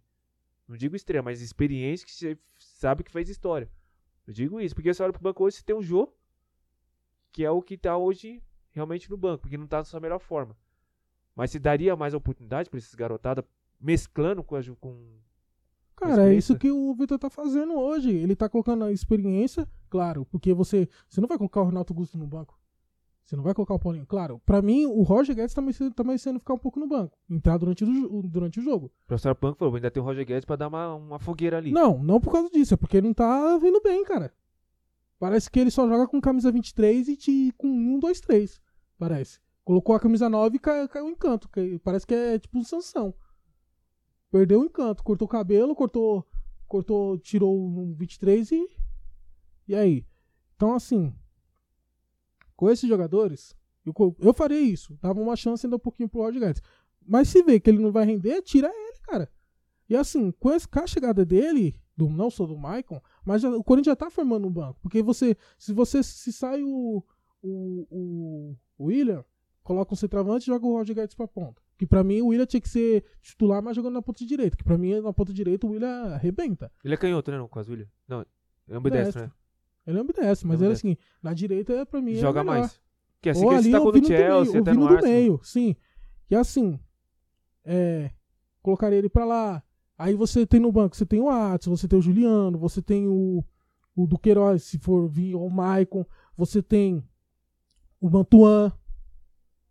Não digo estreia, mas experientes que você sabe que fez história. Eu digo isso, porque você olha pro banco hoje, você tem o Jô, que é o que tá hoje realmente no banco, porque não tá na sua melhor forma. Mas se daria mais oportunidade pra esses garotada, mesclando com a com Cara, é isso que o Vitor tá fazendo hoje. Ele tá colocando a experiência, claro, porque você, você não vai colocar o Renato Augusto no banco. Você não vai colocar o Paulinho. Claro, pra mim, o Roger Guedes tá merecendo, tá merecendo ficar um pouco no banco. Entrar durante o, durante o jogo. O professor Banco falou, ainda tem o Roger Guedes pra dar uma, uma fogueira ali. Não, não por causa disso, é porque ele não tá vindo bem, cara. Parece que ele só joga com camisa 23 e te, com 1, 2, 3. Parece. Colocou a camisa 9 e caiu, caiu o encanto. Parece que é tipo um Sansão. Perdeu o encanto. Cortou o cabelo, cortou. Cortou, tirou um 23 e. E aí? Então, assim. Com esses jogadores, eu, eu faria isso. Dava uma chance ainda um pouquinho pro Roger Guedes. Mas se vê que ele não vai render, tira ele, cara. E assim, com, esse, com a chegada dele, do, não só do Maicon, mas já- o Corinthians já tá formando um banco. Porque você, se você se sai o, o, o, o William, coloca um centroavante e joga o Roger Guedes pra ponta. Que pra mim o William tinha que ser titular, mas jogando na ponta direita. Que pra mim, na ponta direita, o William arrebenta. Ele é canhoto, né, não, com as William? Não, é ambidestro, né? Ele é ambidestro, mas ele Ambidestro. assim, na direita, pra mim, é Joga mais. Que assim Ou que ele ali tá com o Chelsea, meio, até ouvindo no do meio, sim. E assim, é, colocaria ele pra lá. Aí você tem no banco, você tem o Atos, você tem o Juliano, você tem o, o Duqueiroz, se for vir, ou o Maicon, você tem o Mantuan.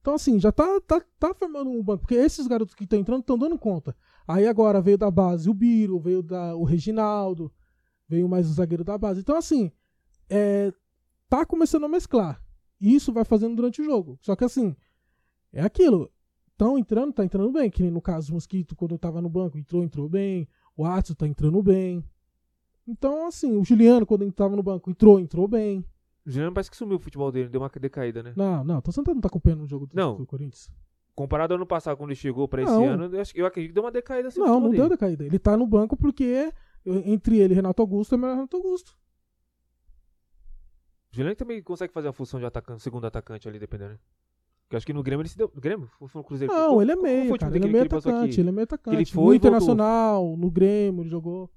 Então assim, já tá, tá, tá formando um banco, porque esses garotos que estão entrando estão dando conta. Aí agora veio da base o Biro, veio da, o Reginaldo, Veio mais o zagueiro da base. Então, assim, é, tá começando a mesclar. Isso vai fazendo durante o jogo. Só que, assim, é aquilo. Estão entrando, tá entrando bem. Que nem no caso, o Mosquito, quando eu tava no banco, entrou, entrou bem. O Atsu tá entrando bem. Então, assim, o Juliano, quando tava no banco, entrou, entrou bem. O Juliano parece que sumiu o futebol dele, deu uma decaída, né? Não, não, tô sentando não tá acompanhando o jogo do, Não. do Corinthians. Comparado ao ano passado, quando ele chegou pra esse Não. ano, eu, acredito que deu uma decaída assim, Não, não dele. deu decaída. Ele tá no banco porque entre ele e Renato Augusto é melhor Renato Augusto. O Juliano também consegue fazer a função de atacante, segundo atacante ali, dependendo. né? Porque eu acho que no Grêmio ele se deu. No Grêmio? Ou foi no Cruzeiro? Não, ele é qual foi o meio, cara. Ele é meio atacante. Ele é meio atacante. ele foi no e voltou. Internacional, no Grêmio, ele jogou.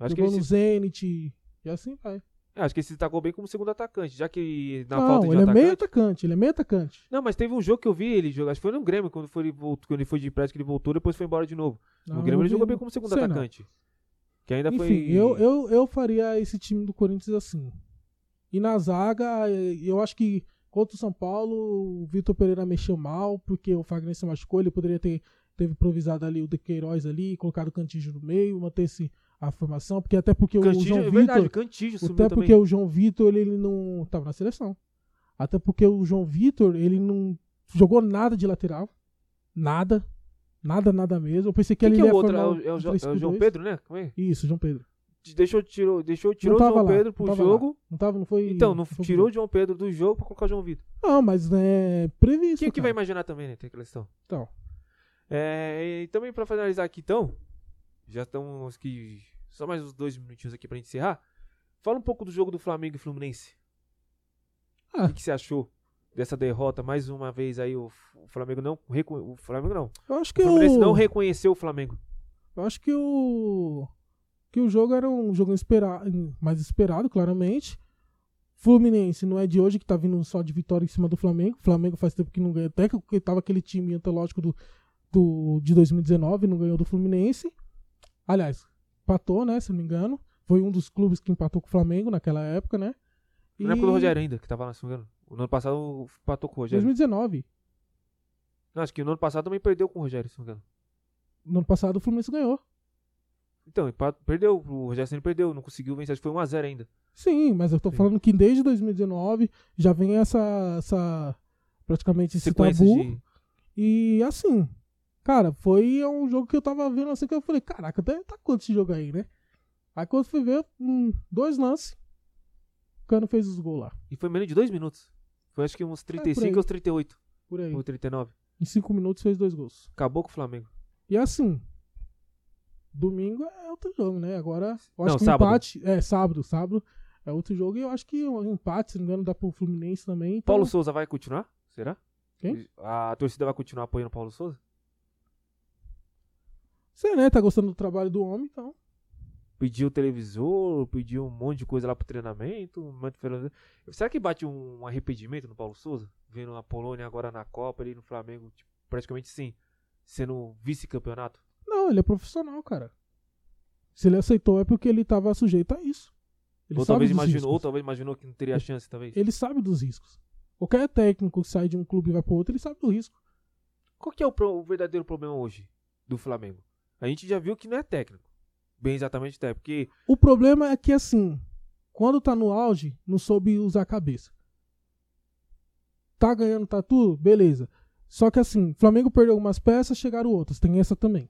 Acho que, jogou ele no se, Zenit. E assim vai. é, acho que ele se destacou bem como segundo atacante, já que na não, falta de ele um é atacante. meio atacante. Ele é meio atacante. Não, mas teve um jogo que eu vi ele jogar, acho que foi no Grêmio, quando, foi, ele voltou, quando ele foi de que ele voltou, depois foi embora de novo. Não, no Grêmio ele vi- jogou bem como segundo sei não. atacante. Que ainda Enfim, foi. eu, eu, eu faria esse time do Corinthians assim. E na zaga, eu acho que contra o São Paulo, o Vitor Pereira mexeu mal, porque o Fagner se machucou, ele poderia ter, ter improvisado ali o De Queiroz ali, colocado o Cantígio no meio, manter-se a formação, porque até porque o Cantígio, João é verdade, o Vitor, Cantígio sumiu até também. porque o João Vitor, ele não tava na seleção. Até porque o João Vitor, ele não jogou nada de lateral, nada, nada, nada mesmo. Eu pensei que Quem ele que é ia o outro? É formar o, um é o é o 3-5-2. João Pedro, né? É? Isso, João Pedro. Deixou, tirou, deixou, tirou o João lá, Pedro pro jogo. Não tava, não foi. Então, não foi tirou o João Pedro do jogo pra colocar o João Vitor. Não, mas é previsto. Quem que vai imaginar também, né? Tem questão. Então, É, e também pra finalizar aqui, então, já estamos aqui, só mais uns dois minutinhos aqui pra gente encerrar. Fala um pouco do jogo do Flamengo e Fluminense. Ah. O que, que você achou dessa derrota? Mais uma vez aí, o, Flamengo não. O Flamengo não. eu acho O que Fluminense o não reconheceu o Flamengo. eu acho que o que o jogo era um jogo espera- mais esperado, claramente. Fluminense não é de hoje que tá vindo só de vitória em cima do Flamengo. O Flamengo faz tempo que não ganha, até que tava aquele time antológico do, do de 2019, não ganhou do Fluminense. Aliás, empatou, né, se não me engano. Foi um dos clubes que empatou com o Flamengo naquela época, né? Não é pelo Rogério ainda, que tava lá, se não me engano. No ano passado empatou com o Rogério. 2019. Não, acho que no ano passado também perdeu com o Rogério, se não me engano. No ano passado o Fluminense ganhou. Então, perdeu. O Rogério Ceni perdeu, não conseguiu vencer. Acho que foi 1x0 ainda. Sim, mas eu tô Sim. falando que desde 2019 já vem essa, essa praticamente esse Sequência tabu. de. E assim, cara, foi um jogo que eu tava vendo assim que eu falei, caraca, deve tá quanto esse jogo aí, né? Aí quando fui ver, hum, dois lances, o Cano fez os gols lá, E foi menos de 2 minutos. Foi acho que uns É, por 35 aí. ou uns 38. por aí. Ou 39. Em cinco minutos fez dois gols. Acabou com o Flamengo. E assim, domingo é outro jogo, né? Agora, eu acho Não, que sábado. empate, é sábado, sábado é outro jogo e eu acho que o empate, se não me engano, dá pro Fluminense também. Então, Paulo Souza vai continuar? Será? Quem? A torcida vai continuar apoiando o Paulo Souza? Você, né, tá gostando do trabalho do homem, então. Pediu televisor, pediu um monte de coisa lá pro treinamento. um. Será que bate um arrependimento no Paulo Souza? Vendo a Polônia agora na Copa, ele no Flamengo, tipo, praticamente sim, sendo vice-campeonato? Não, ele é profissional, cara. Se ele aceitou é porque ele tava sujeito a isso. Ele Ou talvez imaginou, ou talvez imaginou que não teria chance, talvez. Ele sabe dos riscos. Qualquer técnico que sai de um clube e vai pro outro, ele sabe do risco. Qual que é o, pro- o verdadeiro problema hoje do Flamengo? A gente já viu que não é técnico. Bem exatamente técnico. Porque O problema é que, assim, quando tá no auge, não soube usar a cabeça. Tá ganhando, tá tudo? Beleza. Só que, assim, Flamengo perdeu algumas peças, chegaram outras. Tem essa também.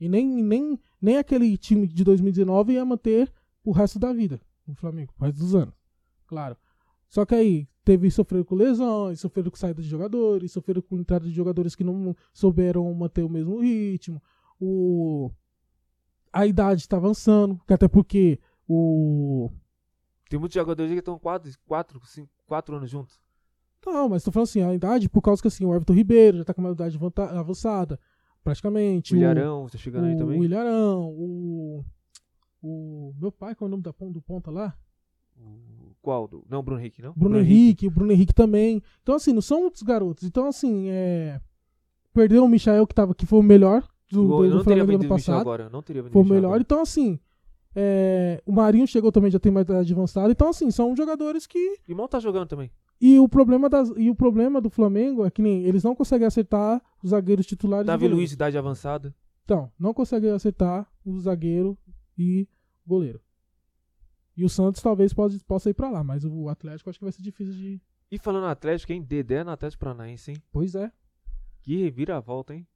E nem, nem, nem aquele time de 2019 ia manter o resto da vida. O Flamengo, o resto dos anos. Claro. Só que aí, teve sofreram com lesões, sofreram com saída de jogadores, sofreram com entrada de jogadores que não souberam manter o mesmo ritmo. O a idade está avançando, até porque o. tem muitos jogadores que estão 4, 4, 5, 4 anos juntos. Não, mas tô falando assim, a idade, por causa que assim, o Everton Ribeiro já tá com uma idade avançada, praticamente. O Ilharão tá chegando aí o, também. o Ilharão, o. O. Meu pai, qual é o nome da do ponta lá? O- Qual? Do- Não, Bruno Henrique, não? Bruno Henrique, o Bruno Henrique também. Então, assim, não são muitos garotos. Então, assim, é. Perdeu o Michael, que, tava, que foi o melhor do, Eu do, do Flamengo ano passado. agora. Não teria Foi o melhor. agora. Então, assim. é, o Marinho chegou também, já tem mais idade avançada. Então, assim, são jogadores que. Mal tá jogando também. E o problema, das, e o problema do Flamengo é que nem eles não conseguem acertar os zagueiros titulares. Davi. Luiz, idade avançada. Então, não conseguem acertar o zagueiro e o goleiro. E o Santos talvez pode, possa ir pra lá, mas o Atlético acho que vai ser difícil de. E falando no Atlético, hein? Dedé no Atlético Paranaense, hein? Pois é. Que reviravolta, hein?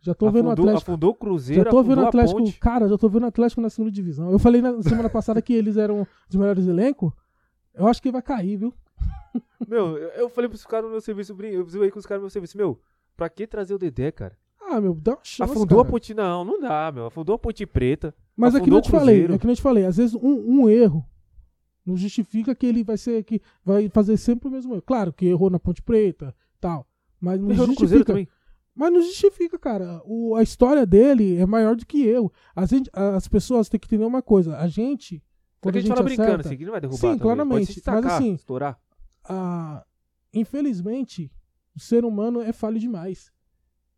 Já tô vendo o afundou, Atlético. afundou o Cruzeiro, Já tô vendo afundou o Atlético. Cara, já tô vendo o Atlético na segunda divisão. Eu falei na semana passada que eles eram os melhores elencos. Eu acho que vai cair, viu? Meu, eu falei pros caras no meu serviço, eu zoei com os caras no meu serviço. Meu, pra que trazer o Dedé, cara? Ah, meu, dá uma chance. afundou a cara. ponte, não, não dá, meu. Afundou a ponte preta. Mas é que eu te falei, é que eu te falei, às vezes um, um erro não justifica que ele vai ser que vai fazer sempre o mesmo erro. Claro que errou na Ponte Preta, tal, mas não Errou justifica. também. Mas não justifica, cara. O, a história dele é maior do que eu. As, gente- as pessoas têm que entender uma coisa. A gente quando que a gente fala brincando, acerta- assim, que não vai derrubar Sim, também. Claramente, mas assim- estourar. Infelizmente, o ser humano é falho demais.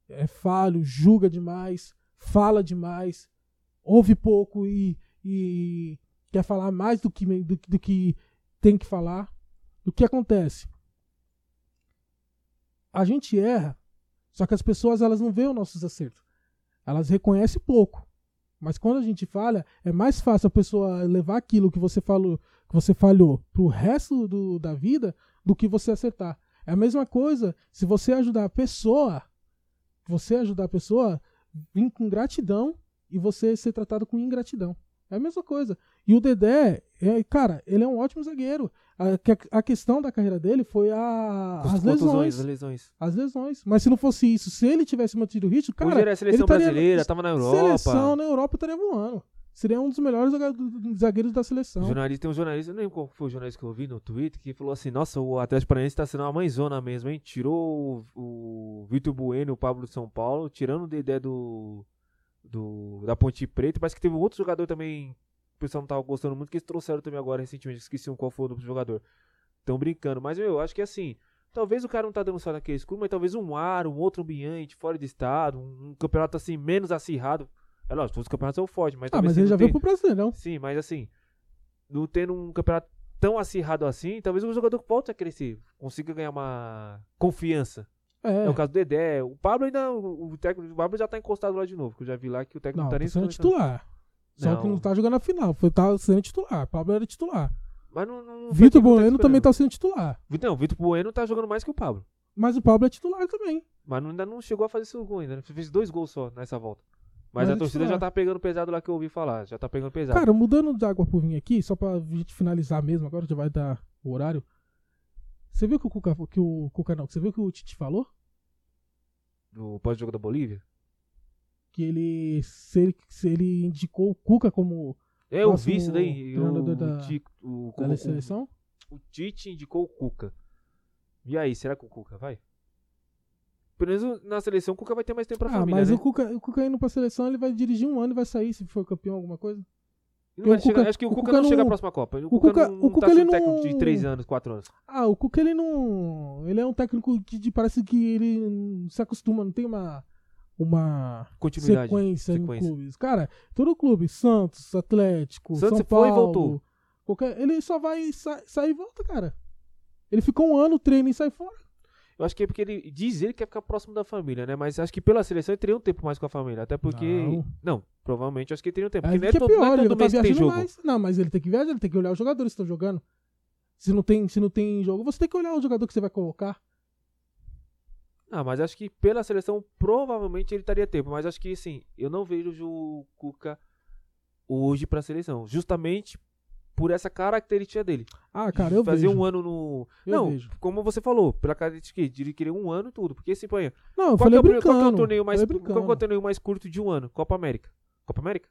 É falho, julga demais, fala demais, ouve pouco e, e quer falar mais do que, do, do que tem que falar. O que acontece? A gente erra, só que as pessoas elas não veem os nossos acertos. Elas reconhecem pouco. Mas quando a gente falha, é mais fácil a pessoa levar aquilo que você falou, que você falhou pro resto do, da vida do que você acertar. É a mesma coisa se você ajudar a pessoa, você ajudar a pessoa, vir com gratidão e você ser tratado com ingratidão. É a mesma coisa. E o Dedé, é, cara, ele é um ótimo zagueiro. A, a questão da carreira dele foi a, As lesões. as lesões. As lesões. Mas se não fosse isso, se ele tivesse mantido o ritmo, Hoje cara, era a seleção ele estaria- brasileira, tava na Europa. seleção na Europa estaria voando. Seria um dos melhores zagueiros da seleção. Jornalista, tem um jornalista, não lembro qual foi o jornalista que eu vi no Twitter, que falou assim, nossa, o Atlético Paranaense tá sendo uma mãezona mesmo, hein? Tirou o, o Vitor Bueno e o Pablo de São Paulo, tirando o Dedé do, do, da Ponte Preta, parece que teve um outro jogador também, o pessoal não tava gostando muito, que eles trouxeram também agora recentemente, esqueci qual foi o outro jogador. Tão brincando, mas eu acho que assim, talvez o cara não tá dando só naquele escuro, mas talvez um ar, um outro ambiente, fora de estado, um campeonato assim, menos acirrado. É lógico, todos os campeonatos são fortes, mas ah, mas ele não já veio pro Brasileirão. Sim, mas assim, não tendo um campeonato tão acirrado assim, talvez o jogador volte a crescer, consiga ganhar uma confiança. É. É, o caso do Dedé. O Pablo ainda. O, o técnico do Pablo já tá encostado lá de novo, que eu já vi lá que o técnico Não, não tá nem tá sendo titular. Só que Não. não tá jogando a final. Foi tá sendo titular. Pablo era titular. Mas não. não Vitor eu Bueno tô também tá sendo titular. Não, o Vitor Bueno tá jogando mais que o Pablo. Mas o Pablo é titular também. Mas não- ainda não chegou a fazer seu gol ainda. né? Fez dois gols só nessa volta. Mas, Mas a torcida já tá pegando pesado lá que eu ouvi falar. Já tá pegando pesado. Cara, mudando de água por vinho aqui, só pra gente finalizar mesmo, agora já vai dar o horário. Você viu que o Cuca, que o Cuca não, você viu que o Tite falou? Do pós-jogo da Bolívia. Que ele se, ele, se ele indicou o Cuca como É, eu Próximo vi isso daí. O, da- Tico- o, da o- seleção. o Tite indicou o Cuca. E aí, será que o Cuca vai? Pelo menos na seleção o Cuca vai ter mais tempo pra Ah, família, mas né? o, Cuca, o Cuca indo pra seleção, ele vai dirigir um ano e vai sair se for campeão alguma coisa. Cuca- acho que o, o Cuca, Cuca não chega à próxima Copa. O, o Cuca, Cuca- não, o Cuca, tá ele sendo técnico de não- 3 anos, 4 anos. Ah, o Cuca ele não. Ele é um técnico que de- parece que ele se acostuma, não tem uma. Uma Continuidade. sequência, sequência. clubes. Cara, todo clube, Santos, Atlético, Santos São você foi e Paulo. voltou. Qualquer, ele só vai sa sair e volta, cara. Ele ficou um ano, treina e sai fora. Eu acho que é porque ele diz ele que quer ficar próximo da família, né? Mas acho que pela seleção ele teria um tempo mais com a família. Até porque. Não. Não, provavelmente acho que ele teria um tempo. Aí Porque não é, que é todo, não pior, é ele tá mês que tem viajando jogo. mais. Não, mas ele tem que viajar, ele tem que olhar os jogadores que estão jogando. Se não, tem, se não tem jogo, você tem que olhar o jogador que você vai colocar. Ah, mas acho que pela seleção provavelmente ele estaria tempo. Mas acho que assim, eu não vejo o Cuca hoje pra seleção. Justamente por essa característica dele. Ah, cara, eu fazer vejo. um ano no. Eu não, vejo. como você falou, pela característica de ele querer um ano e tudo. Porque assim, põe. Não, eu Qual, falei é o, primeiro- brincando. qual é o torneio mais. Qual é o torneio mais curto de um ano? Copa América. Copa América?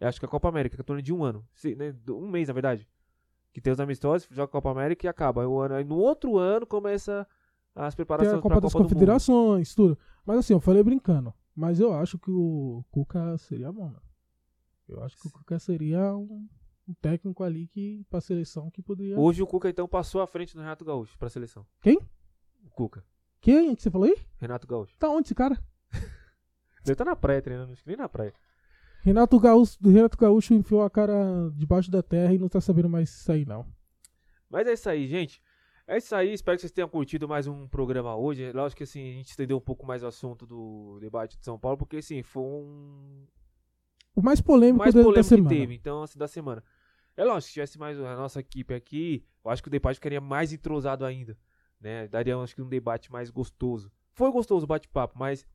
Eu acho que é a Copa América, que é o torneio de um ano. Se- né, um mês, na verdade. Que tem os amistosos, joga a Copa América e acaba. Aí, o ano, aí no outro ano começa as preparações a Copa das Copa Mundo. Confederações, tudo. Mas assim, eu falei brincando. Mas eu acho que o Cuca seria bom, mano. Eu acho que o Cuca seria um, um técnico ali que, pra seleção que poderia. Hoje o Cuca então passou à frente do Renato Gaúcho pra seleção. Quem? O Cuca. Quem que você falou aí? Renato Gaúcho. Tá onde esse cara? Deve estar na praia treinando, acho que nem na praia. Renato Gaúcho, Renato Gaúcho enfiou a cara debaixo da terra e não tá sabendo mais sair, não. Mas é isso aí, gente. É isso aí, espero que vocês tenham curtido mais um programa hoje. Lógico que assim, a gente estendeu um pouco mais o assunto do debate de São Paulo, porque assim, foi um O mais polêmico, mais da, da polêmico semana. que teve, então, assim, da semana. É lógico, se tivesse mais a nossa equipe aqui, eu acho que o debate ficaria mais entrosado ainda, né? Daria, acho que um debate mais gostoso. Foi gostoso o bate-papo, mas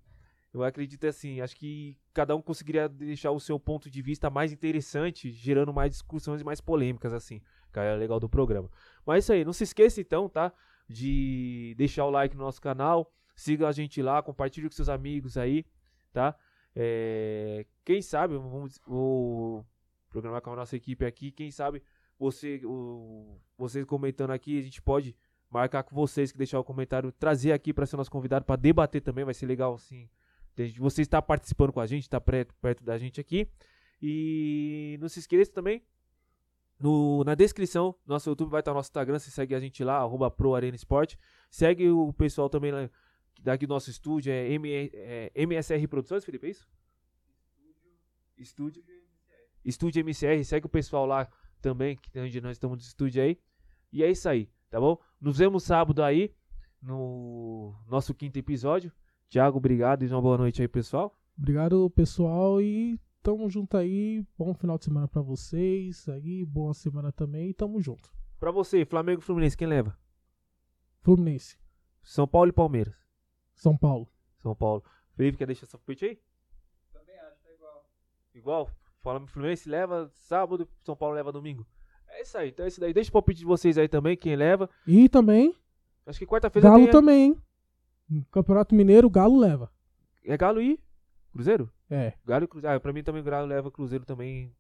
eu acredito assim, acho que cada um conseguiria deixar o seu ponto de vista mais interessante, gerando mais discussões e mais polêmicas, assim. Que é legal do programa. Mas é isso aí, não se esqueça então, tá? De deixar o like no nosso canal, siga a gente lá, compartilhe com seus amigos aí, tá? É, quem sabe, vamos vou programar com a nossa equipe aqui, quem sabe você, o, vocês comentando aqui, a gente pode marcar com vocês que deixar o comentário, trazer aqui para ser nosso convidado para debater também, vai ser legal assim. Você está participando com a gente, está perto, perto da gente aqui. E não se esqueça também, no, na descrição do nosso YouTube vai estar o nosso Instagram, você segue a gente lá, arroba ProArenaSport. Segue o pessoal também lá, daqui do nosso estúdio, é, M, é MSR Produções, Felipe, é isso? Estúdio. Estúdio MCR, segue o pessoal lá também, que onde nós estamos no estúdio aí. E é isso aí, tá bom? Nos vemos sábado aí, no nosso quinto episódio. Tiago, obrigado e uma boa noite aí, pessoal. Obrigado, pessoal, e tamo junto aí. Bom final de semana para vocês aí, boa semana também e tamo junto. Pra você, Flamengo e Fluminense, quem leva? Fluminense. São Paulo e Palmeiras. São Paulo. São Paulo. Felipe, quer deixar essa palpite aí? Também acho, tá igual. Igual? E Fluminense leva sábado, São Paulo leva domingo. É isso aí, então é isso daí. Deixa o palpite de vocês aí também, quem leva. E também. Acho que quarta-feira Galo também, hein? No Campeonato Mineiro, Galo leva. É Galo e Cruzeiro? É. Galo e Cruzeiro. Ah, pra mim também Galo leva Cruzeiro também.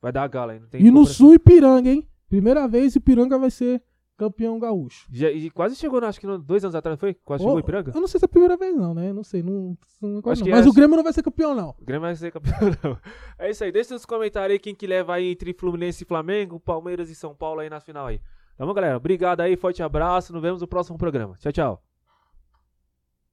Vai dar a gala aí. E no Sul, Ipiranga, hein? Primeira vez, Ipiranga vai ser campeão gaúcho. Já, e quase chegou, acho que dois anos atrás foi? Quase oh, chegou Ipiranga? Eu não sei se é a primeira vez, não, né? Não sei. Não, não, acho não. Mas é... o Grêmio não vai ser campeão, não. O Grêmio vai ser campeão, não. É isso aí. Deixa nos comentários aí quem que leva aí entre Fluminense e Flamengo, Palmeiras e São Paulo aí na final aí. Tá bom, galera? Obrigado aí, forte abraço. Nos vemos no próximo programa. Tchau, tchau.